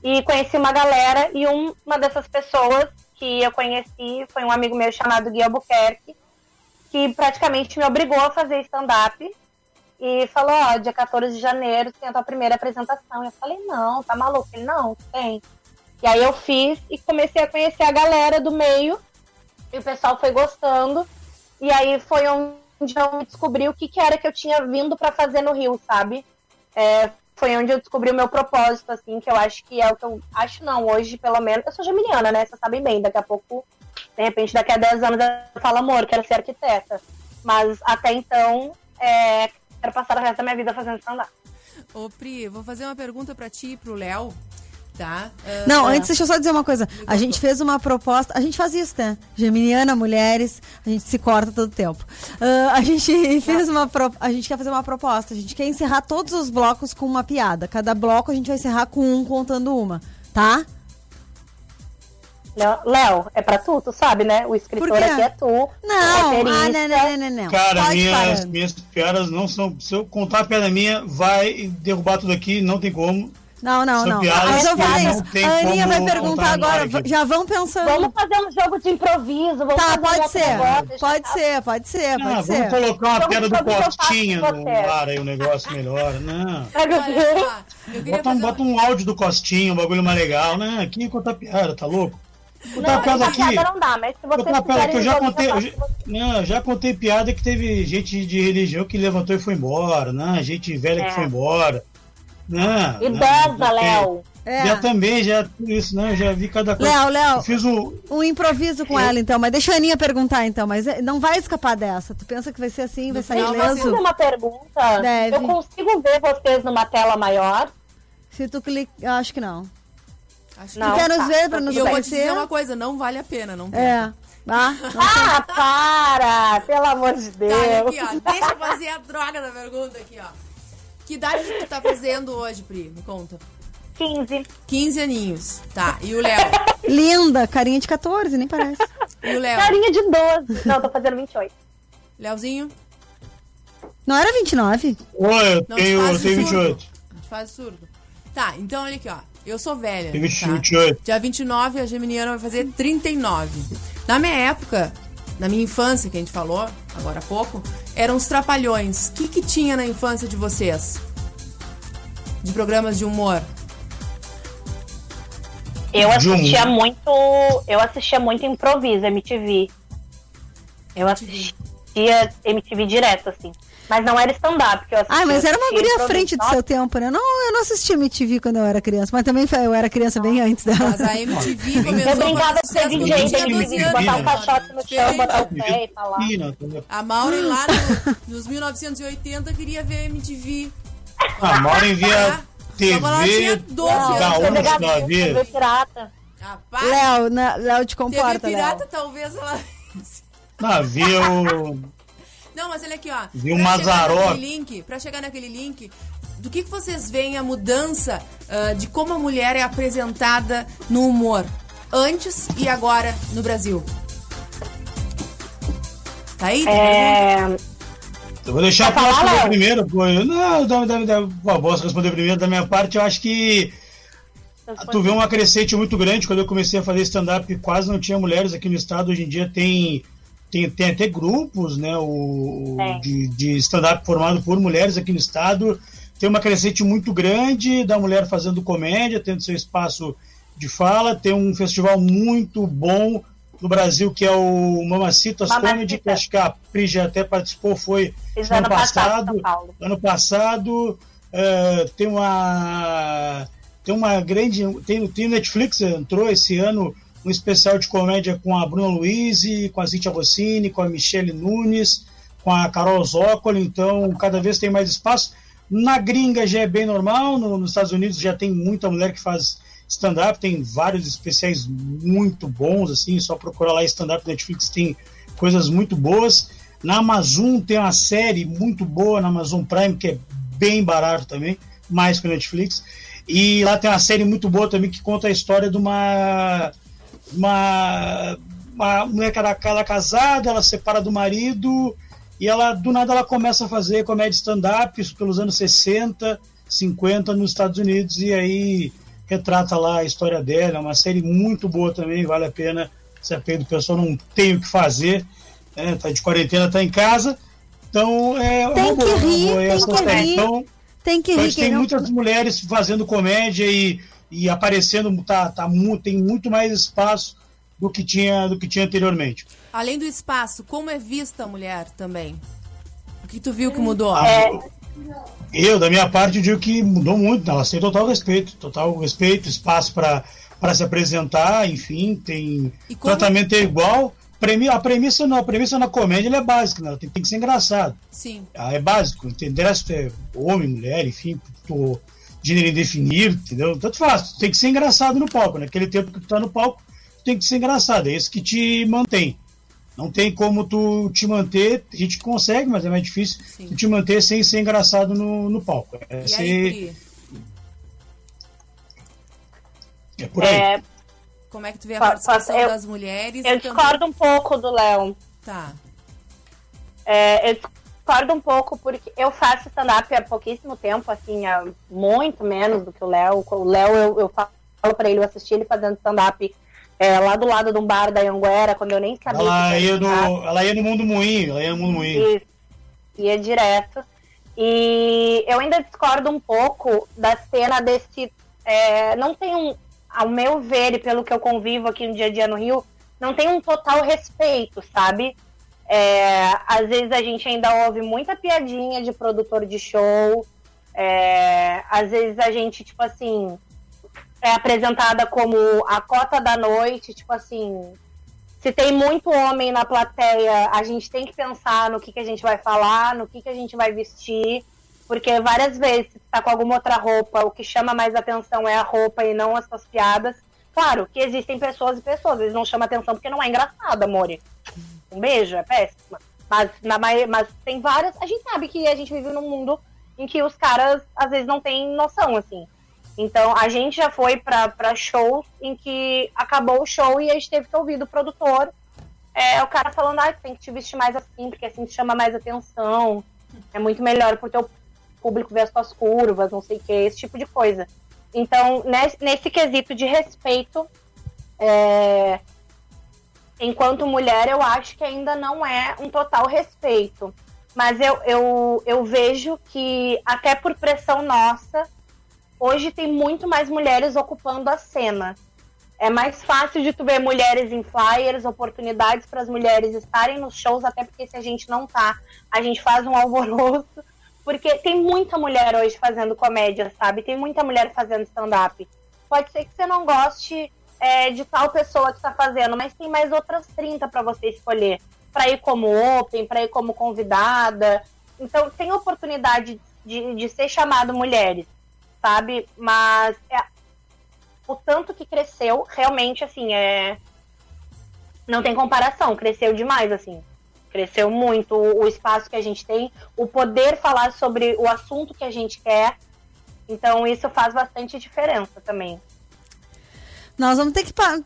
e conheci uma galera e um- uma dessas pessoas que eu conheci foi um amigo meu chamado Gui Albuquerque, que praticamente me obrigou a fazer stand-up e falou, ó, dia 14 de janeiro tem a tua primeira apresentação. Eu falei, não, tá maluco? Ele, não, tem. E aí eu fiz e comecei a conhecer a galera do meio e o pessoal foi gostando. E aí foi onde eu descobri o que, que era que eu tinha vindo pra fazer no Rio, sabe? É, foi onde eu descobri o meu propósito, assim, que eu acho que é o que eu acho não, hoje, pelo menos. Eu sou geminiana, né? Vocês sabem bem, daqui a pouco, de repente, daqui a 10 anos eu falo, amor, quero ser arquiteta. Mas até então, é, quero passar o resto da minha vida fazendo stand-up. Ô, Pri, vou fazer uma pergunta pra ti e pro Léo, tá? Ah, Não, ah, antes deixa eu só dizer uma coisa. A gente fez uma proposta. A gente faz isso, né? Geminiana, mulheres, a gente se corta todo tempo. Ah, a gente fez uma. pro- A gente quer fazer uma proposta. A gente quer encerrar todos os blocos com uma piada. Cada bloco a gente vai encerrar com um contando uma, tá? Léo- Léo, é pra tu, tu sabe, né? O escritor aqui é tu. Não, ah, não, não, não, não, não. Cara, Pode minhas, minhas piadas não são. Se eu contar a piada minha, vai derrubar tudo aqui, não tem como. Não, não, São não. piadas Mas eu falei isso. A Aninha vai perguntar agora. Já vão pensando. Vamos fazer um jogo de improviso. Vamos Tá, fazer um pode ser. negócio, Pode eu- ser, pode ser, pode Ah, ser. vamos colocar uma piada do Costinha no ar aí, o negócio melhor. Não. Só, queria Bota um, bota um áudio do Costinha, um bagulho mais legal, né? Aqui contar piada, tá louco? Contar Não, piada aqui. piada não dá, mas se vocês Contar piada que eu já contei. eu já, não, já contei piada que teve gente de religião que levantou e foi embora, né? Gente velha É. que foi embora. Não, Idosa, não, Léo. É. Já também, já isso, né? Eu já vi cada coisa. Léo, Léo. Eu fiz um. Um improviso com ela, então. Mas deixa a Aninha perguntar, então. Mas é- não vai escapar dessa. Tu pensa que vai ser assim, vai sair final, Posso fazer uma pergunta? Deve. Eu consigo ver vocês numa tela maior? Se tu clicar... Eu acho que não. Acho que Não. tu quer nos tá. ver pra nos eu vou te dizer uma coisa, não vale a pena, não É. Ah, Ah, para! Pelo amor de Deus. Tá, olha aqui, ó. Deixa eu fazer a droga da pergunta aqui, ó. Que idade tu tá fazendo hoje, Pri? Me conta. 15. 15 aninhos. Tá. E o Léo? linda. Carinha de 14, nem parece. E o Léo? Carinha de 12. Não, tô fazendo 28. Léozinho? Não era 29? Oi, eu Não te tenho, eu tenho surdo. 28. Não te faz surdo. Tá, então olha aqui, ó. Eu sou velha. Tenho tá? 28. Dia 29, a Geminiana vai fazer 39. Na minha época, na minha infância, que a gente falou agora há pouco, eram os trapalhões. O que, que tinha na infância de vocês? De programas de humor? Eu assistia muito. Eu assistia muito improviso, MTV. Eu assistia MTV direto, assim. Mas não era stand-up que eu assistia. Ai, mas era uma guria à frente do seu tempo, né? Não, eu não assistia MTV quando eu era criança, mas também foi- eu era criança bem antes dela. Mas a MTV começou Eu brincava a de ser DJ quando da tinha 12 MTV, anos. botar um né? caixote no chão, botar o pé e falar. Entendeu? A Maureen lá no- nos 1980 queria ver MTV. A Maureen via Só quando ela tinha TV 12 anos. da vida. Pirata. Rapaz, Léo, na- Léo, te TV comporta, pirata, Léo. talvez ela... Não, via o. Não, mas olha aqui, ó. Pra chegar Mazzaropi. naquele link, pra chegar naquele link, do que, que vocês veem a mudança ah, de como a mulher é apresentada no humor antes e agora no Brasil? Tá aí? É, Eu vou deixar Quer a falar, responder primeiro. Não, dá, dá, dá, pô, posso responder primeiro da minha parte. Eu acho que tu vê uma crescente muito grande. Quando eu comecei a fazer stand-up, quase não tinha mulheres aqui no estado. Hoje em dia tem, tem, tem até grupos né, o, Tem. de, de stand-up formado por mulheres aqui no estado. Tem uma crescente muito grande da mulher fazendo comédia, tendo seu espaço de fala. Tem um festival muito bom no Brasil, que é o Mamacitas Mamacitas. Comedy, que acho que a Pri já até participou, foi ano ano passado, passado. Ano passado eh, tem uma tem uma grande tem, tem o Netflix entrou esse ano um especial de comédia com a Bruna Luiz, com a Cintia Rossini, com a Michelle Nunes, com a Carol Zócoli, então cada vez tem mais espaço. Na gringa já é bem normal, no- nos Estados Unidos já tem muita mulher que faz stand-up, tem vários especiais muito bons, assim, só procurar lá stand-up Netflix tem coisas muito boas. Na Amazon tem uma série muito boa na Amazon Prime, que é bem barato também, mais que o Netflix. E lá tem uma série muito boa também que conta a história de uma uma, uma mulher que era, ela é casada, ela se separa do marido E ela, do nada, ela começa a fazer comédia stand-up, isso pelos anos 60, 50 nos Estados Unidos, e aí retrata lá a história dela. É uma série muito boa também, vale a pena. Se a do pessoal não tem o que fazer, né, tá de quarentena, tá em casa. Então é Tem uma que boa, rir, uma boa tem essa que série. rir. Então, Tem que rir. tem não- muitas mulheres fazendo comédia e, e aparecendo, tá, tá, tem muito mais espaço do que tinha, do que tinha anteriormente. Além do espaço, como é vista a mulher também? O que tu viu que mudou? Ah, Eu, da minha parte, digo que mudou muito. Elas têm total respeito, total respeito, espaço para se apresentar, enfim, tem tratamento é igual. A premissa não, a premissa na comédia é básica, né? tem, tem que ser engraçado. Sim. Ah, É básico, entender se é homem, mulher, enfim, tu, gênero indefinido, entendeu? Tanto faz, tu tem que ser engraçado no palco. Naquele tempo que tu tá no palco, tu tem que ser engraçado, é isso que te mantém. Não tem como tu te manter, a gente consegue, mas é mais difícil tu te manter sem ser engraçado no, no palco. É, E ser- aí, é por aí. É, como é que tu vê a Pa- participação eu- das mulheres? eu e também- discordo um pouco do Léo. Tá. É, eu discordo um pouco porque eu faço stand-up há pouquíssimo tempo, assim, há muito menos do que o Léo. O Léo, eu, eu falo pra ele, eu assisti ele fazendo stand-up é, lá do lado de um bar da Anguera, quando eu nem sabia Ela que ia, no, ela ia no Mundo Moinho, ela ia no Mundo Moinho. Isso. Ia direto. E eu ainda discordo um pouco da cena desse. é, não tem um. Ao meu ver, e pelo que eu convivo aqui no dia a dia no Rio, não tem um total respeito, sabe? É, às vezes a gente ainda ouve muita piadinha de produtor de show. é, às vezes a gente, tipo assim, é apresentada como a cota da noite, tipo assim, se tem muito homem na plateia, a gente tem que pensar no que, que a gente vai falar, no que, que a gente vai vestir, porque várias vezes, se tá com alguma outra roupa, o que chama mais atenção é a roupa e não as suas piadas. Claro que existem pessoas e pessoas, eles não chamam atenção porque não é engraçado, amore. Um beijo, é péssima. Mas, na, mas tem várias. A gente sabe que a gente vive num mundo em que os caras às vezes não têm noção, assim. Então a gente já foi pra shows em que acabou o show e a gente teve que ouvir do produtor é, o cara falando, ah, tem que te vestir mais assim, porque assim te chama mais atenção. É muito melhor pro teu público ver as tuas curvas, não sei o que, esse tipo de coisa. Então, nesse, nesse quesito de respeito, é, enquanto mulher, eu acho que ainda não é um total respeito. Mas eu, eu, eu vejo que, até por pressão nossa, hoje tem muito mais mulheres ocupando a cena. É mais fácil de tu ver mulheres em flyers, oportunidades para as mulheres estarem nos shows, até porque se a gente não tá, a gente faz um alvoroço. Porque tem muita mulher hoje fazendo comédia, sabe? Tem muita mulher fazendo stand-up. Pode ser que você não goste é, de tal pessoa que está fazendo, mas tem mais outras 30 para você escolher. Para ir como open, para ir como convidada. Então tem oportunidade de, de ser chamado mulheres, sabe? Mas é, o tanto que cresceu, realmente, assim, é. Não tem comparação, cresceu demais, assim. Cresceu muito o, o espaço que a gente tem, o poder falar sobre o assunto que a gente quer. Então, isso faz bastante diferença também. Nós vamos ter que pa-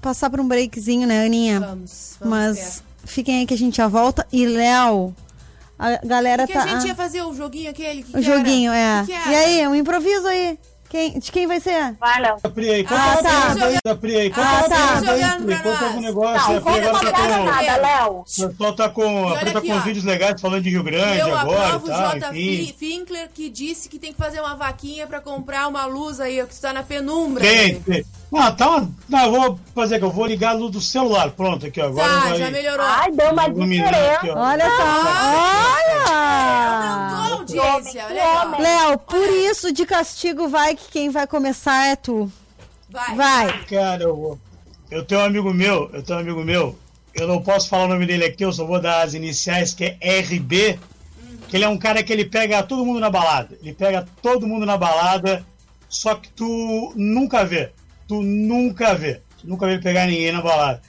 passar por um breakzinho, né, Aninha? Vamos, vamos Mas fiquem aí que a gente já volta. E, Léo, a galera que tá. a gente ia fazer o joguinho aquele? Que O joguinho, era? é. Que que e aí, um improviso aí. Quem, de quem vai ser? Vai, Léo. Da Pri aí, conta Ah, tá. da Pri aí, conta Ah, uma tá. Pri, conta algum negócio. Não, a Pri conta agora uma tá piada com... nada, Léo. O pessoal tá com, a Pri tá aqui, com ó. vídeos legais falando de Rio Grande Eu agora e aprovo o tal, J. Finkler que disse que tem que fazer uma vaquinha pra comprar uma luz aí, que tu tá na penumbra. Tem, tem. Ah, tá. uma- Não, eu vou fazer que eu vou ligar a luz do celular. Pronto, aqui, ó. Agora Tá, vai já melhorou. Ai, deu uma diferença. aqui. Olha só. Olha! Aumentou a audiência, olha aí, ó. Léo, por isso de castigo vai que quem vai começar é tu. Vai. Vai. Cara, eu vou. Eu tenho um amigo meu, eu tenho um amigo meu, eu não posso falar o nome dele aqui, eu só vou dar as iniciais, que é RB, que ele é um cara que ele pega todo mundo na balada. Ele pega todo mundo na balada, só que tu nunca vê. Tu nunca vê. Tu nunca vê ele pegar ninguém na balada.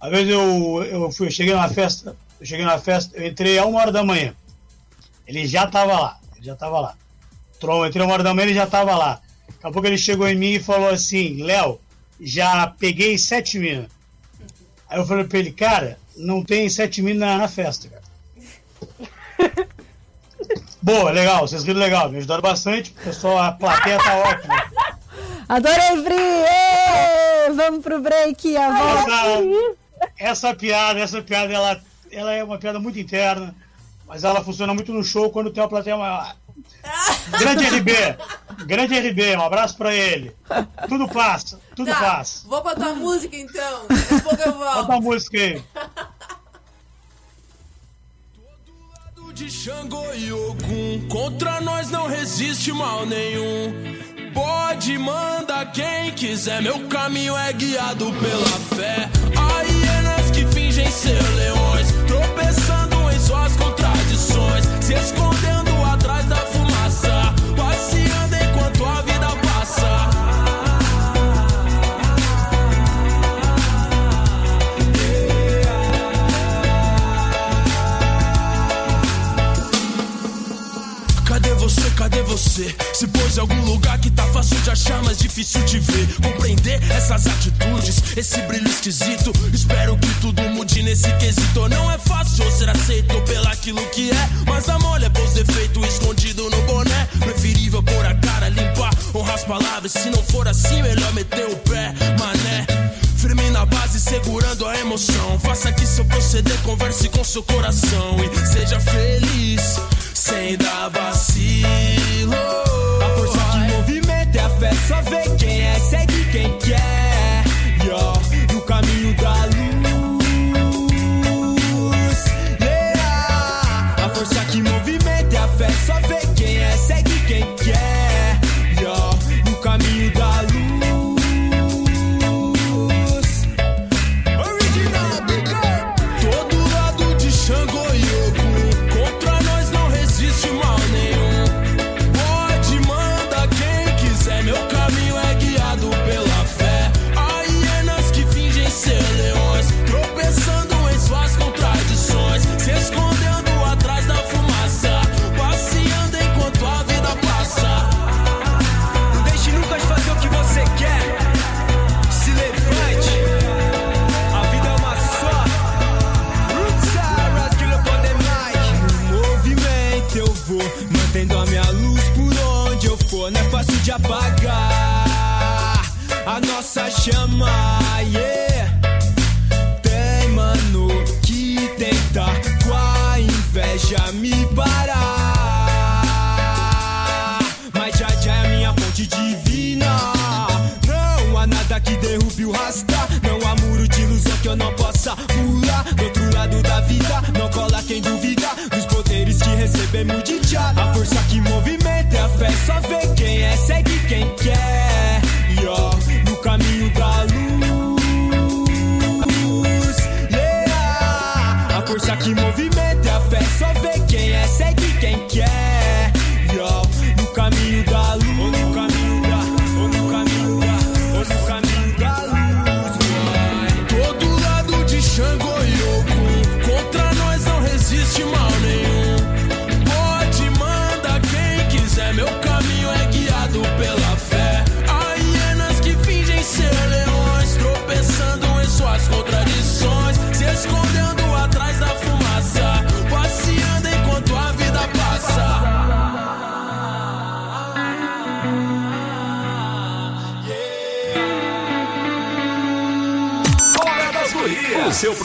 Às vezes eu, eu fui, eu cheguei numa festa, eu cheguei numa festa, eu entrei a uma hora da manhã. Ele já tava lá, ele já tava lá. Tron, entrei uma hora da manhã, ele já tava lá. Daqui a pouco ele chegou em mim e falou assim, Léo, já peguei sete minas. Aí eu falei pra ele, cara, não tem sete minas na, na festa, cara. Boa, legal, vocês riram legal, me ajudaram bastante. Pessoal, a plateia tá ótima. Adorei, Bri! Vamos pro break, a volta. Essa, essa piada, essa piada, ela, ela é uma piada muito interna, mas ela funciona muito no show quando tem uma plateia maior. Grande RB, grande RB, um abraço pra ele. Tudo passa, tudo Tá, passa. Vou botar música então. Daqui a pouco eu volto. Bota a música aí. de Xangô e Ogum Contra nós não resiste mal nenhum Pode, manda quem quiser Meu caminho é guiado pela fé Há hienas que fingem ser leões Tropeçando em suas Se escondendo atrás da você? Se pôs em algum lugar que tá fácil de achar, mas difícil de ver. Compreender essas atitudes, esse brilho esquisito. Espero que tudo mude nesse quesito. Não é fácil ser aceito pelo aquilo que é. Mas a mole é pôs defeito escondido no boné. Preferível pôr a cara, limpar, honrar as palavras. Se não for assim, melhor meter o pé, mané. Firme na base, segurando a emoção. Faça que seu proceder converse com seu coração e seja feliz, sem dar vacilo. A força que movimenta é a fé, só vê quem é, segue quem quer.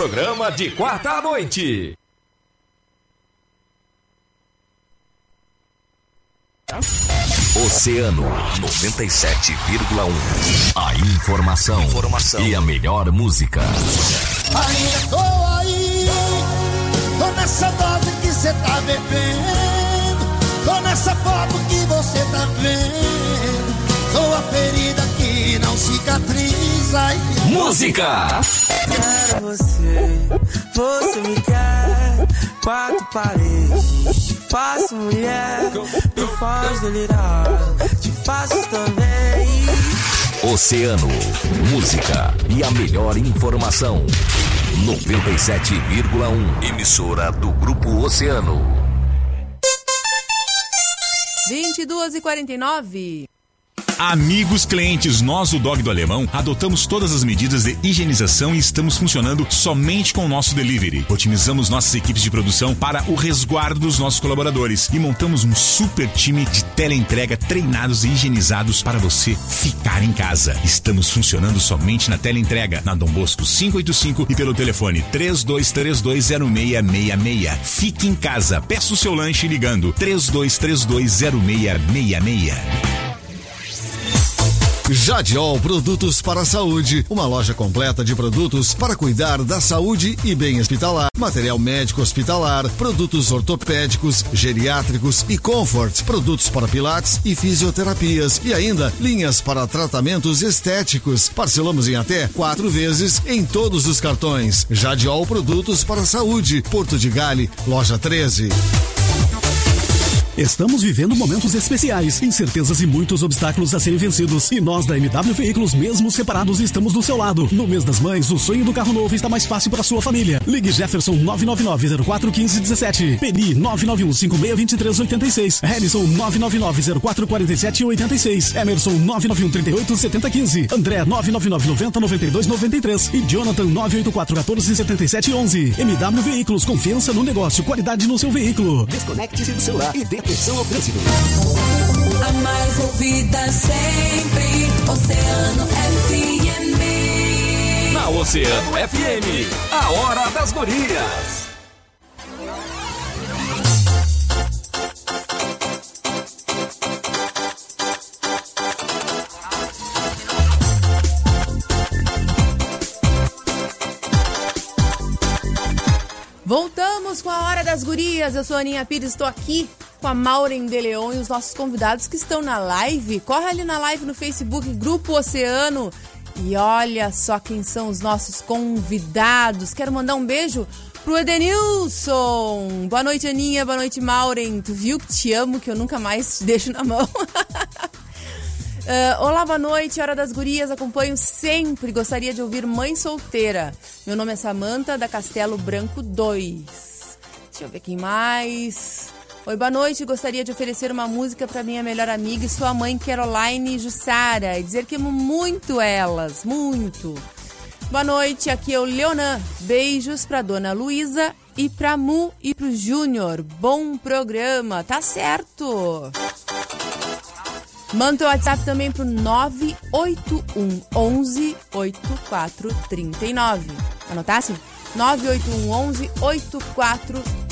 Programa de quarta à noite. Oceano 97,1. A informação, e a melhor música. Ainda tô aí, tô nessa dose que cê tá bebendo, tô nessa foto que você tá vendo, tô a ferida que não cicatriza. Música! Quero você, você me quer. Quatro paredes, te faço mulher. Me faz delirar, te faço também. Oceano, música e a melhor informação. 97,1. Emissora do Grupo Oceano. 22 e 49. Amigos clientes, nós do Dog do Alemão adotamos todas as medidas de higienização e estamos funcionando somente com o nosso delivery. Otimizamos nossas equipes de produção para o resguardo dos nossos colaboradores e montamos um super time de teleentrega treinados e higienizados para você ficar em casa. Estamos funcionando somente na teleentrega, na Dom Bosco 585 e pelo telefone 32320666. Fique em casa, peça o seu lanche ligando 32320666. Jadiol Produtos para a Saúde, uma loja completa de produtos para cuidar da saúde e bem hospitalar, material médico hospitalar, produtos ortopédicos, geriátricos e comfort, produtos para pilates e fisioterapias e ainda linhas para tratamentos estéticos. Parcelamos em até quatro vezes em todos os cartões. Jadiol Produtos para a Saúde, Porto de Gale, loja 13. Estamos vivendo momentos especiais, incertezas e muitos obstáculos a serem vencidos. E nós da MW Veículos, mesmo separados, estamos do seu lado. No mês das mães, o sonho do carro novo está mais fácil para sua família. Ligue Jefferson 999-041517. Peni 991-562386. Harrison 999-044786. Emerson 991-387015. André 999-90-9293. E Jonathan 984-147711. MW Veículos, confiança no negócio, qualidade no seu veículo. Desconecte-se do celular e dê atenção ao trânsito. A mais ouvida sempre, Oceano FM. Na Oceano FM, a hora das gurias. Voltamos com a Hora das Gurias. Eu sou a Aninha Pires, estou aqui com a Maureen de Leon e os nossos convidados que estão na live. Corre ali na live no Facebook, Grupo Oceano. E olha só quem são os nossos convidados. Quero mandar um beijo pro Edenilson. Boa noite, Aninha. Boa noite, Maureen. Tu viu que te amo, que eu nunca mais te deixo na mão. Uh, olá, boa noite, Hora das Gurias, acompanho sempre, gostaria de ouvir Mãe Solteira. Meu nome é Samanta, da Castelo Branco 2. Deixa eu ver quem mais. Oi, boa noite, gostaria de oferecer uma música para minha melhor amiga e sua mãe Caroline Jussara e dizer que amo muito elas, muito. Boa noite, aqui é o Leonan. Beijos pra dona Luísa e pra Mu e pro Júnior. Bom programa, tá certo. Manda o WhatsApp também pro 981 11 8439. Anotasse? 981 11 8439.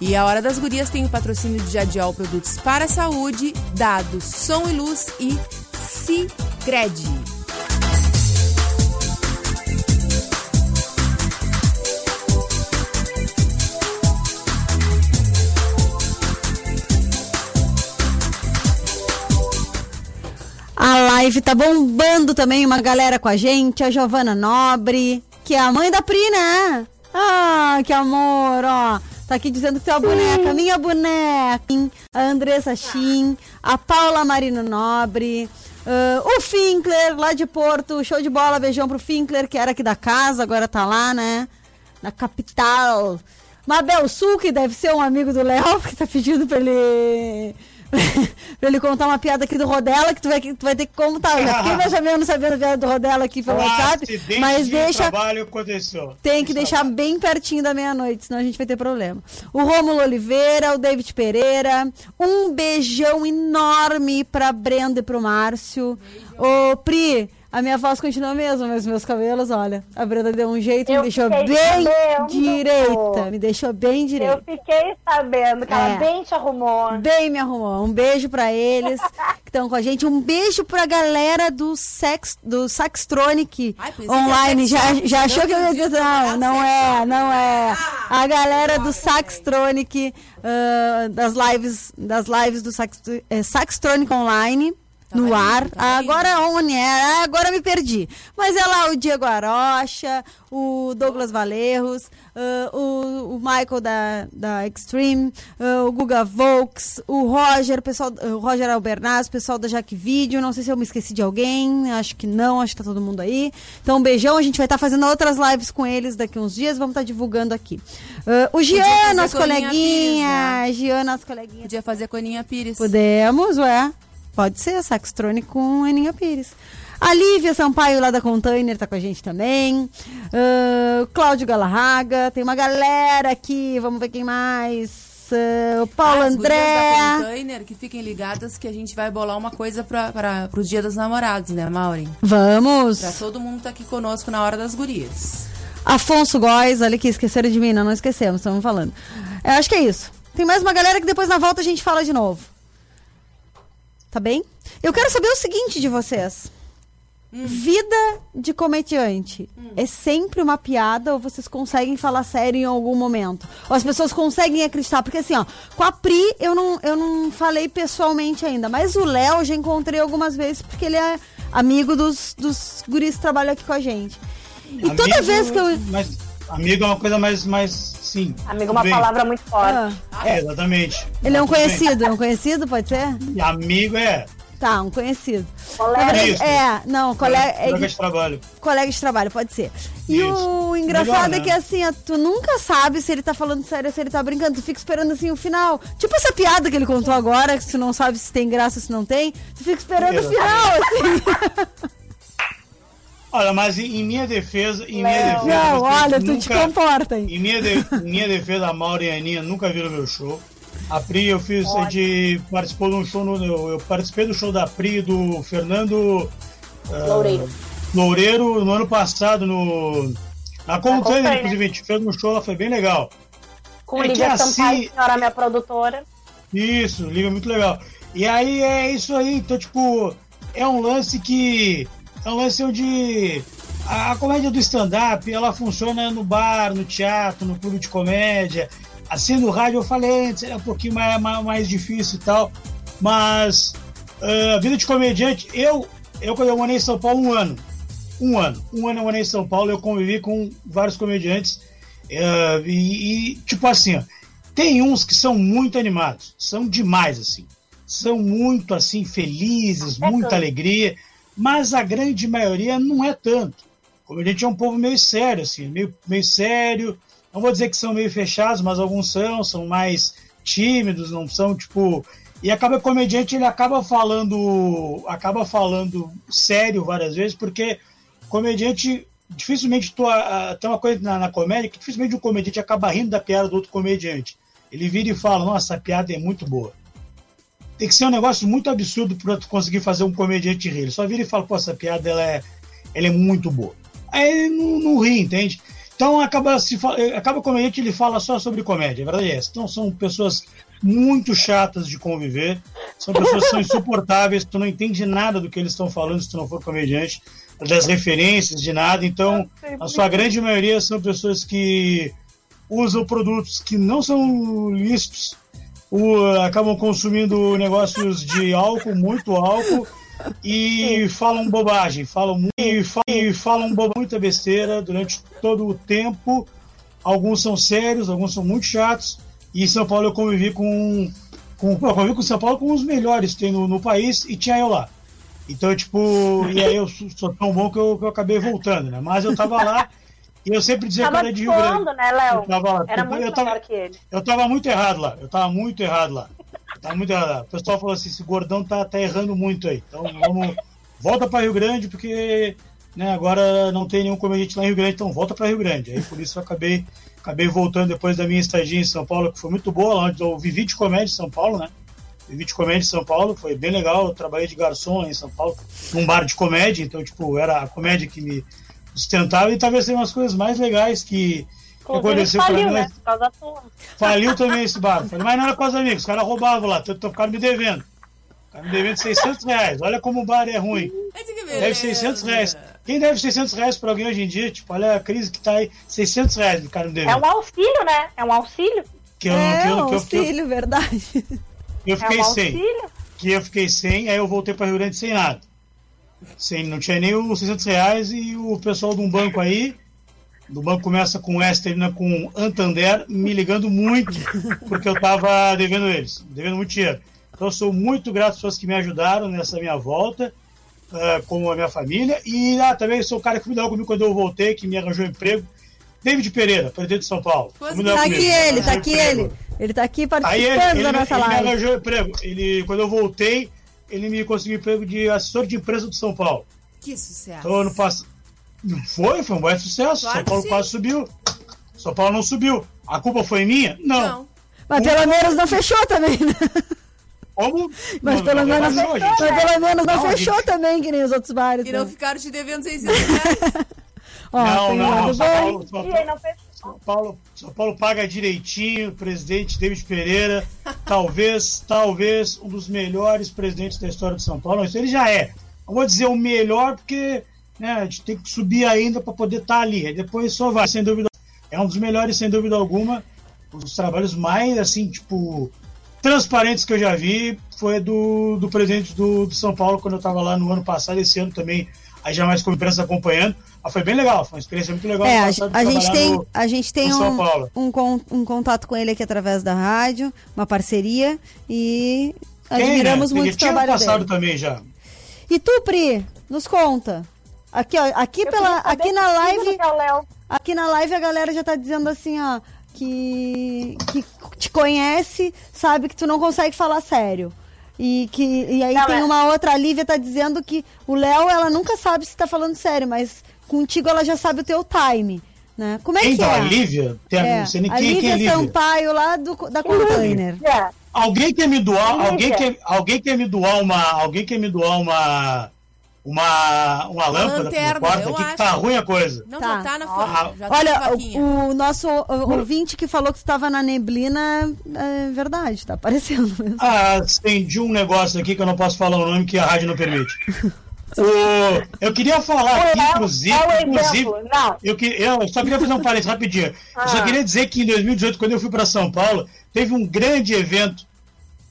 E a Hora das Gurias tem o patrocínio de Jadiol Produtos para a Saúde, Dados Som e Luz e Cicred. A live tá bombando também, uma galera com a gente, a Giovana Nobre, que é a mãe da Pri, né? Ah, que amor, ó. Tá aqui dizendo que você é a boneca, minha boneca. A Andressa Chin, a Paula Marino Nobre, uh, o Finkler, lá de Porto. Show de bola, beijão pro Finkler, que era aqui da casa, agora tá lá, né? Na capital. Mabel Sul, que deve ser um amigo do Léo, que tá pedindo pra ele pra ele contar uma piada aqui do Rodela, que tu vai, tu vai ter que contar. Eu já fiquei mais ou menos sabendo a piada do Rodela aqui pelo WhatsApp. Mas de deixa. trabalho aconteceu. Tem que deixar bem pertinho da meia-noite, senão a gente vai ter problema. O Rômulo Oliveira, o David Pereira. Um beijão enorme pra Brenda e pro Márcio. Ô, Pri, a minha voz continua a mesma, mas meus cabelos, olha, a Brenda deu um jeito, me deixou bem sabendo, direita. Me deixou bem direita. Eu fiquei sabendo que ela É. bem te arrumou. Bem me arrumou. Um beijo pra eles que estão com a gente. Um beijo pra galera do sex, do Saxtronic que online. Já, já achou que eu ia dizer não? Não é, não é. A galera do Saxtronic ah, das lives, das lives do Sax, é, Saxtronic online. No ar. agora on air, agora me perdi. Mas é lá o Diego Arocha, o Douglas Valerros, ah, o, o Michael da, da Extreme, ah, o Guga Volks, o Roger, pessoal, o Roger Albernaz, o pessoal da Jaque Vídeo. Não sei se eu me esqueci de alguém, acho que não, acho que tá todo mundo aí. Então, um beijão, a gente vai estar fazendo outras lives com eles daqui uns dias, vamos estar divulgando aqui. Ah, o fazer nosso coleguinha, Pires, Jean, nosso coleguinha. Podia fazer com a Aninha Pires. Podemos, ué. Pode ser, Saxtrone com Aninha Pires. A Lívia Sampaio lá da Container tá com a gente também. Ah, Cláudio Galarraga. Tem uma galera aqui. Vamos ver quem mais. Ah, o Paulo As gurias da André. Container, que fiquem ligadas que a gente vai bolar uma coisa para pros Dia dos Namorados, né, Maureen? Vamos. Pra todo mundo tá aqui conosco na hora das gurias. Afonso Góes, olha aqui, esqueceram de mim, não, não esquecemos, estamos falando. Eu acho que é isso. Tem mais uma galera que depois na volta a gente fala de novo. Tá bem? Eu quero saber o seguinte de vocês. Vida de comediante é sempre uma piada ou vocês conseguem falar sério em algum momento? Ou as pessoas conseguem acreditar? Porque assim, ó, com a Pri eu não, eu não falei pessoalmente ainda, mas o Léo eu já encontrei algumas vezes porque ele é amigo dos, dos guris que trabalham aqui com a gente. E toda Amigo, vez que eu. Mas amigo é uma coisa mais, mais sim. Amigo é uma bem. palavra muito forte. É, exatamente. Ele é um conhecido, é um conhecido, pode ser? E amigo é. Tá, um conhecido. Colega. Isso. É, não, colega, é, Colega de trabalho. colega de trabalho, pode ser. E Isso. o engraçado Melhor, é né? que assim, ó, tu nunca sabe se ele tá falando sério ou se ele tá brincando. Tu fica esperando assim o final. Tipo essa piada que ele contou agora, que tu não sabe se tem graça ou se não tem. Tu fica esperando o final, assim. Olha, mas em, em minha defesa, em minha Não, defesa. não, olha, tu te comporta, hein? Em minha, de- em minha defesa, a Maura e a Aninha nunca viram meu show. A Pri, eu fiz, a gente participou de um show, no, eu, eu participei do show da Pri e do Fernando ah, Loureiro. Loureiro no ano passado, no, na Container, Container. inclusive, a gente fez um show lá, foi bem legal. Com É Lívia assim- Sampaio, senhora minha produtora. Isso, liga muito legal. E aí é isso aí, então, tipo, é um lance que. É um lance onde a, a comédia do stand-up ela funciona no bar, no teatro, no clube de comédia. Assim, no rádio eu falei antes, era um pouquinho mais, mais, mais difícil e tal. Mas ah, a vida de comediante, eu, eu quando eu morei em São Paulo um ano. Um ano. Um ano eu morei em São Paulo, eu convivi com vários comediantes. ah, e, e, tipo assim, ó, tem uns que são muito animados, são demais, assim. São muito, assim, felizes, muita alegria, mas a grande maioria não é tanto. Gente é um povo meio sério, assim, meio, meio sério. Não vou dizer que são meio fechados, mas alguns são, são mais tímidos, não são, tipo... E acaba o comediante, ele acaba falando, acaba falando sério várias vezes, porque comediante dificilmente tu, tem uma coisa na, na comédia que dificilmente o comediante acaba rindo da piada do outro comediante. Ele vira e fala: Nossa, a piada é muito boa. Tem que ser um negócio muito absurdo para tu conseguir fazer um comediante rir. Ele só vira e fala: Pô, essa piada ela é, ela é muito boa. Aí ele não, não ri, entende? Então acaba se fa- acaba o comediante ele fala só sobre comédia, a verdade é essa. Então são pessoas muito chatas de conviver, são pessoas que são insuportáveis, tu não entende nada do que eles estão falando se tu não for comediante, das referências, de nada. Então, a sua grande maioria são pessoas que usam produtos que não são lícitos, o- acabam consumindo negócios de álcool, muito álcool, e falam bobagem, falam, e fa- e falam bo- muita besteira durante todo o tempo. Alguns são sérios, alguns são muito chatos. E em São Paulo eu convivi com. com eu convivi com São Paulo com os melhores que tem no, no país e tinha eu lá. Então, tipo, e aí eu sou sou tão bom que eu, que eu acabei voltando, né? Mas eu tava lá e eu sempre dizia que Tava era de Rio Grande. né, Léo? Eu tava lá. Era Eu muito tava- melhor que ele. eu tava muito errado lá. Eu tava muito errado lá. Tava muito errado lá. O pessoal falou assim: esse gordão tá, tá errando muito aí. Então vamos. Volta pra Rio Grande, porque né, agora não tem nenhum comediante lá em Rio Grande, então volta pra Rio Grande. Aí por isso eu acabei, acabei voltando depois da minha estadia em São Paulo, que foi muito boa, lá onde eu vivi de comédia em São Paulo, né? Vivi de comédia em São Paulo, foi bem legal. Eu trabalhei de garçom lá em São Paulo, num bar de comédia, então, tipo, era a comédia que me sustentava e talvez seja umas coisas mais legais que, que aconteceu pra faliu, mim. né? Por causa da tua. Faliu também esse bar. Falei, mas não era com os amigos, os caras roubavam lá, tanto ficaram me devendo. Ficaram me devendo 600 reais. Olha como o bar é ruim. Deve 600 reais. Quem deve 600 reais pra alguém hoje em dia? Tipo, olha a crise que tá aí. 600 reais ficaram me É devendo. um auxílio, né? É um auxílio. Que eu, é, que eu, um que eu, que eu, auxílio, verdade. eu É fiquei um sem. auxílio. que eu fiquei sem, aí eu voltei para Rio Grande sem nada. Sem, não tinha nem os 600 reais e o pessoal de um banco aí, do banco começa com S, termina com Antander, me ligando muito, porque eu tava devendo eles, devendo muito dinheiro. Então eu sou muito grato às pessoas que me ajudaram nessa minha volta, ah, como a minha família, e ah, também sou o cara que me deu comigo quando eu voltei, que me arranjou emprego. David Pereira, presidente de São Paulo. Me deu Tá comigo, aqui me ele, tá aqui emprego. ele. Ele tá aqui Aí participando ele, da ele, nossa ele me live. arranjou emprego. Ele, quando eu voltei, ele me conseguiu emprego de assessor de empresa do São Paulo. Que sucesso. Então, ano passado. Foi, foi um bom sucesso. Claro São Paulo que quase subiu. São Paulo não subiu. A culpa foi minha? Não. Mas pelo menos não fechou também, né? Como? Mas Não, pelo não menos, rebaixou, mas pelo menos não, Não, fechou gente. também, que nem os outros bares. E não né? ficaram te devendo 600 reais. Ó, não, não, não. São. Paulo, São Paulo, São Paulo, São Paulo paga direitinho. Presidente David Pereira, talvez, talvez um dos melhores presidentes da história de São Paulo. Isso ele já é. Não vou dizer o melhor, porque né, a gente tem que subir ainda para poder estar ali. Aí depois só vai, sem dúvida. É um dos melhores, sem dúvida alguma. Um dos trabalhos mais, assim, tipo, transparentes que eu já vi foi do, do presidente do, do São Paulo, quando eu estava lá no ano passado, esse ano também, aí já mais com a imprensa acompanhando. Mas foi bem legal, foi uma experiência muito legal. É, a, a gente tem, no- a gente tem um, um, um contato com ele aqui através da rádio, uma parceria e Tem, admiramos né? muito o Tinha trabalho passado dele. também já. E tu, Pri, nos conta. Aqui, ó, aqui pela, aqui na live, aqui na live a galera já tá dizendo assim, ó, que que te conhece, sabe que tu não consegue falar sério. E que e aí Não, tem é- uma outra a Lívia tá dizendo que o Léo ela nunca sabe se tá falando sério, mas contigo ela já sabe o teu time, né? Como é Quem que tá? é? A Lívia? Tem a- É, não sei nem a quem- quem é Lívia Lívia? Sampaio lá do, da Container. Alguém quer me doar, Lívia. alguém quer, alguém quer me doar uma, alguém quer me doar uma uma uma lâmpada lanterna, quarto aqui que tá ruim a coisa. Não, tá na foto. Já tá na Olha, vaquinha. o, o nosso ouvinte que falou que estava na neblina é verdade, tá aparecendo mesmo. Ah, acendi um negócio aqui que eu não posso falar o nome que a rádio não permite. O- eu queria falar aqui, inclusive, é inclusive. Eu, que- eu só queria fazer um parênteses rapidinho. Eu só Ah. queria dizer que em 2018, quando eu fui para São Paulo, teve um grande evento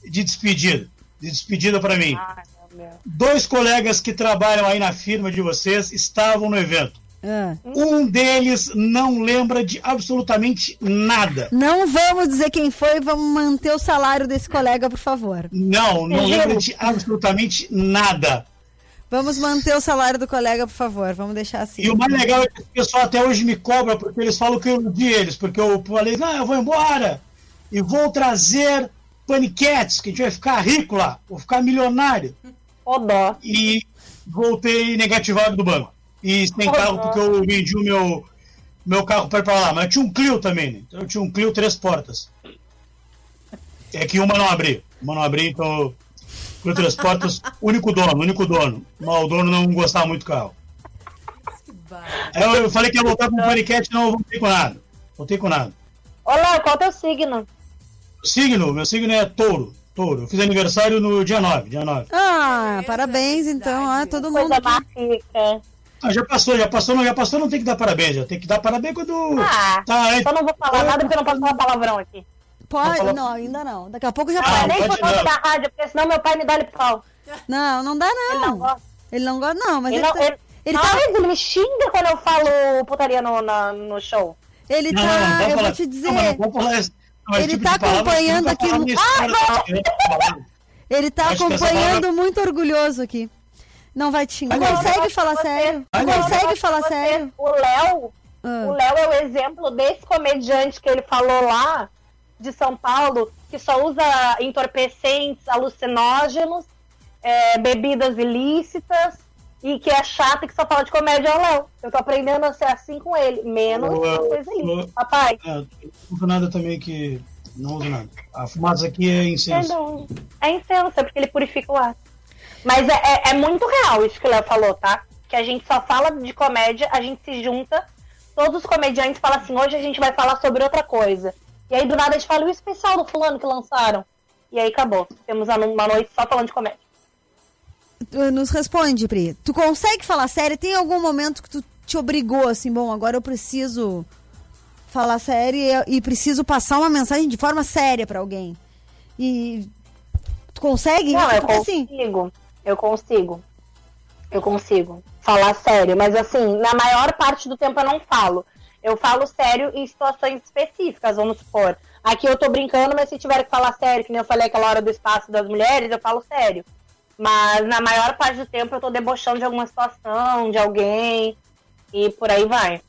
de despedida. De despedida para mim. Dois colegas que trabalham aí na firma de vocês estavam no evento. É. Um deles não lembra de absolutamente nada. Não vamos dizer quem foi, vamos manter o salário desse colega, por favor. Não, não lembra de absolutamente nada. Vamos manter o salário do colega, por favor. Vamos deixar assim. E o mais legal é que o pessoal até hoje me cobra porque eles falam que eu iludi eles, porque eu falei, não, eu vou embora e vou trazer paniquetes, que a gente vai ficar rico lá, vou ficar milionário. Odó. E voltei negativado do banco. E sem carro porque eu vendi o meu, meu carro para ir pra lá. Mas eu tinha um Clio também, né? Então eu tinha um Clio três portas. É que uma não abri. Uma não abri, então. Clio três portas, único dono, único dono. Mas o dono não gostava muito do carro. Aí eu, eu falei que ia voltar com o paniquete, não, eu voltei com nada. Voltei com nada. Léo, qual é o teu signo? Signo, meu signo é touro. Touro. Eu fiz aniversário no dia 9, dia 9. Ah, parabéns, então, ó, todo mundo. aqui. Ah, já passou, já passou, não, já passou, não tem que dar parabéns, já tem que dar parabéns quando. Ah, tá, só não vou falar nada porque eu não posso falar palavrão aqui. Pode? falar- Não, ainda não. Daqui a pouco já Ah, pode. nem por causa da rádio, porque senão meu pai me dá-lhe pau. Não, não dá não. Ele não gosta. Ele não gosta, não, mas Ele, ele, não, tá, ele, ele não, tá- ele me xinga quando eu falo putaria no, na- no show. ele Não, tá, não, não, eu falar- vou te dizer, Não, não não, ele tipo tá acompanhando aqui. Ah. Ele tá acompanhando palavra- muito orgulhoso aqui. Não vai te xingar. Agora, consegue falar sério? eu consegue falar sério? O Léo, Ah. o Léo é o exemplo desse comediante que ele falou lá de São Paulo, que só usa entorpecentes, alucinógenos, é, bebidas ilícitas e que é chato e que só fala de comédia é o Léo. Eu tô aprendendo a ser assim com ele, menos Eu, coisa eu-. Papai, É, não nada também que. Não uso nada. A fumaça aqui é incenso. Não, é incenso, é porque ele purifica o ar. Mas é, é, é muito real isso que o Léo falou, tá? Que a gente só fala de comédia, a gente se junta, todos os comediantes falam assim, hoje a gente vai falar sobre outra coisa. E aí do nada a gente fala, e o especial do fulano que lançaram? E aí acabou. Temos uma noite só falando de comédia. Tu Nos responde, Pri. Tu consegue falar sério? Tem algum momento que tu te obrigou assim, bom, agora eu preciso falar sério e, e preciso passar uma mensagem de forma séria pra alguém. E Tu consegue? Não, eu Porque assim, consigo. Eu consigo. Eu consigo falar sério, mas assim, na maior parte do tempo eu não falo. Eu falo sério em situações específicas, vamos supor. Aqui eu tô brincando, mas se tiver que falar sério, que nem eu falei aquela hora do espaço das mulheres, eu falo sério. Mas na maior parte do tempo eu tô debochando de alguma situação, de alguém, e por aí vai.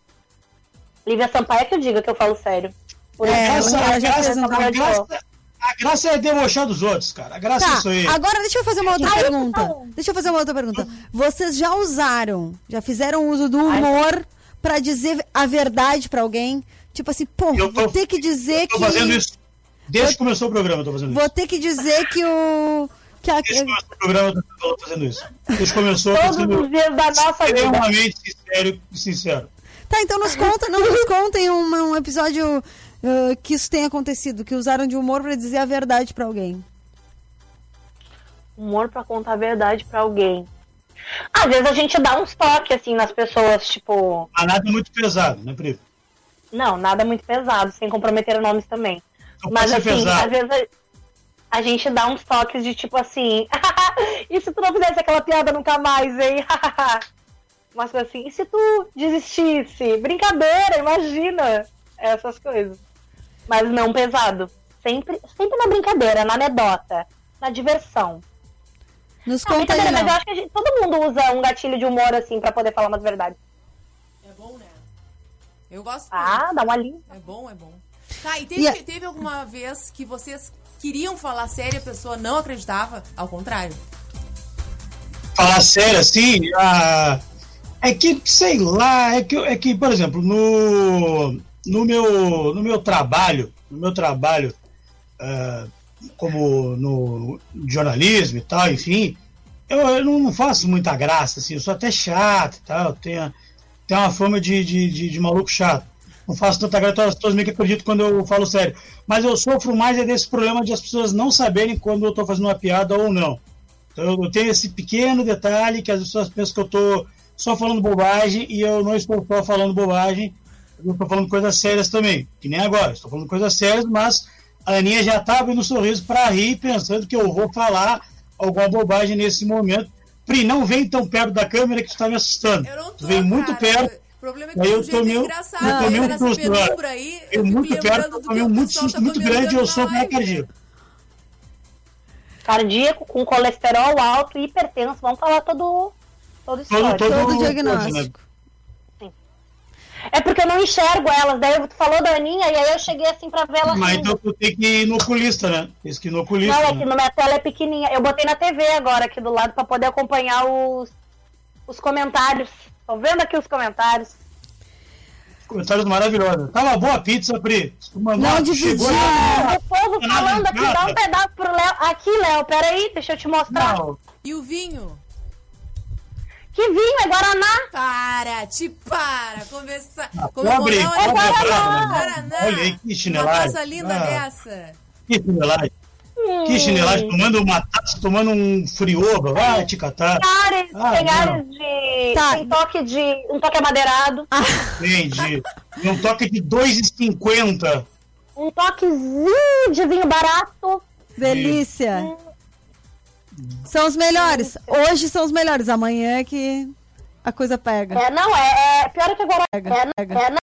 Lívia Sampaio é que eu diga que eu falo sério. Por É, enquanto, a, já graça, essa a, graça, boa. a graça é debochar dos outros, cara. A graça é Tá, isso aí. agora deixa eu fazer uma outra pergunta. Deixa eu fazer uma outra pergunta. Vocês já usaram, já fizeram uso do humor pra dizer a verdade pra alguém? Tipo assim, pô, Eu tô- vou ter que dizer Tô que. fazendo isso. Desde que começou o programa, eu tô fazendo Vou isso. ter que dizer que o. Que a, Desde que começou o programa, eu tô fazendo isso. Desde que começou, eu tô Todos sendo os dias da nossa vida. extremamente sincero e sincero. Tá, então nos conta, não nos contem um, um episódio uh, que isso tenha acontecido, que usaram de humor pra dizer a verdade pra alguém. humor pra contar a verdade pra alguém. Às vezes a gente dá uns toques assim nas pessoas, tipo, Mas nada muito pesado, né, Pri? não, nada muito pesado, sem comprometer nomes também. Não Mas assim, pesado. às vezes a, a gente dá uns toques de tipo assim, e se tu não fizesse aquela piada nunca mais, hein? Mas assim, e se tu desistisse? Brincadeira, imagina! Essas coisas. Mas não pesado. Sempre, sempre na brincadeira, na anedota, na diversão. Nos Não, conta aí, mas eu acho que a gente- todo mundo usa um gatilho de humor assim pra poder falar umas verdades. É bom, né? Eu gosto. Ah, dá uma linha. É bom, é bom. Tá, e teve, E teve alguma vez que vocês queriam falar sério e a pessoa não acreditava? Ao contrário. Falar sério assim, ah, é que, sei lá, é que, é que por exemplo, no, no, meu, no meu trabalho, no meu trabalho, ah, como no jornalismo e tal, enfim, eu, eu não, faço muita graça, assim, eu sou até chato e tal, tenho, tenho uma fama de, de, de, de maluco chato. Não faço tanta graça, as pessoas meio que acreditam quando eu falo sério. Mas eu sofro mais é desse problema de as pessoas não saberem quando eu estou fazendo uma piada ou não. Então eu tenho esse pequeno detalhe que as pessoas pensam que eu estou só falando bobagem e eu não estou só falando bobagem, eu estou falando coisas sérias também, que nem agora, estou falando coisas sérias, mas a Aninha já está abrindo um sorriso para rir, pensando que eu vou falar alguma bobagem nesse momento. Pri, não vem tão perto da câmera que tu está me assustando. Eu não tô, tu vem muito cara. perto. O problema é que Aí eu tomei um- engraçado. eu tomei né? um susto penumbra aí, Eu eu muito perto, eu do tomei um o muito susto tá muito grande e eu sou cardíaco. Cardíaco, com colesterol alto, hipertenso, vamos falar todo, todo histórico. todo- Todo coisa, diagnóstico. É porque eu não enxergo elas, daí tu falou da Aninha e aí eu cheguei assim pra ver ela Mas rindo. então tu tem que ir no oculista, né? Tem que ir no oculista. Não, é né? que na minha tela é pequenininha. Eu botei na TV agora aqui do lado pra poder acompanhar os, os comentários. Tô vendo aqui os comentários. Comentários maravilhosos. Tava boa a pizza, Pri. Mandou- Não dividiu. lá- O povo falando aqui, dá um pedaço pro Léo. Aqui, Léo, peraí, deixa eu te mostrar. Não, E o vinho? Que vinho, é Guaraná. Para, te para. Começar. pobre, Comemorar pobre uma abraço, Guaraná. Olha aí, que Uma chinelagem. taça linda Ah. dessa. que chinelagem. Que chinelagem, tomando uma taça, tomando um frioba. Vai te catar. Tem ares, Ah, tem não. ares de. Tá. Tem toque de. Um toque amadeirado. Entendi. E um toque de 2,50. Um toquezinho de vinho barato. Delícia. São os melhores. Hoje são os melhores. Amanhã é que a coisa pega. É, não, é, é pior que agora. É, Pega, pega. é, não,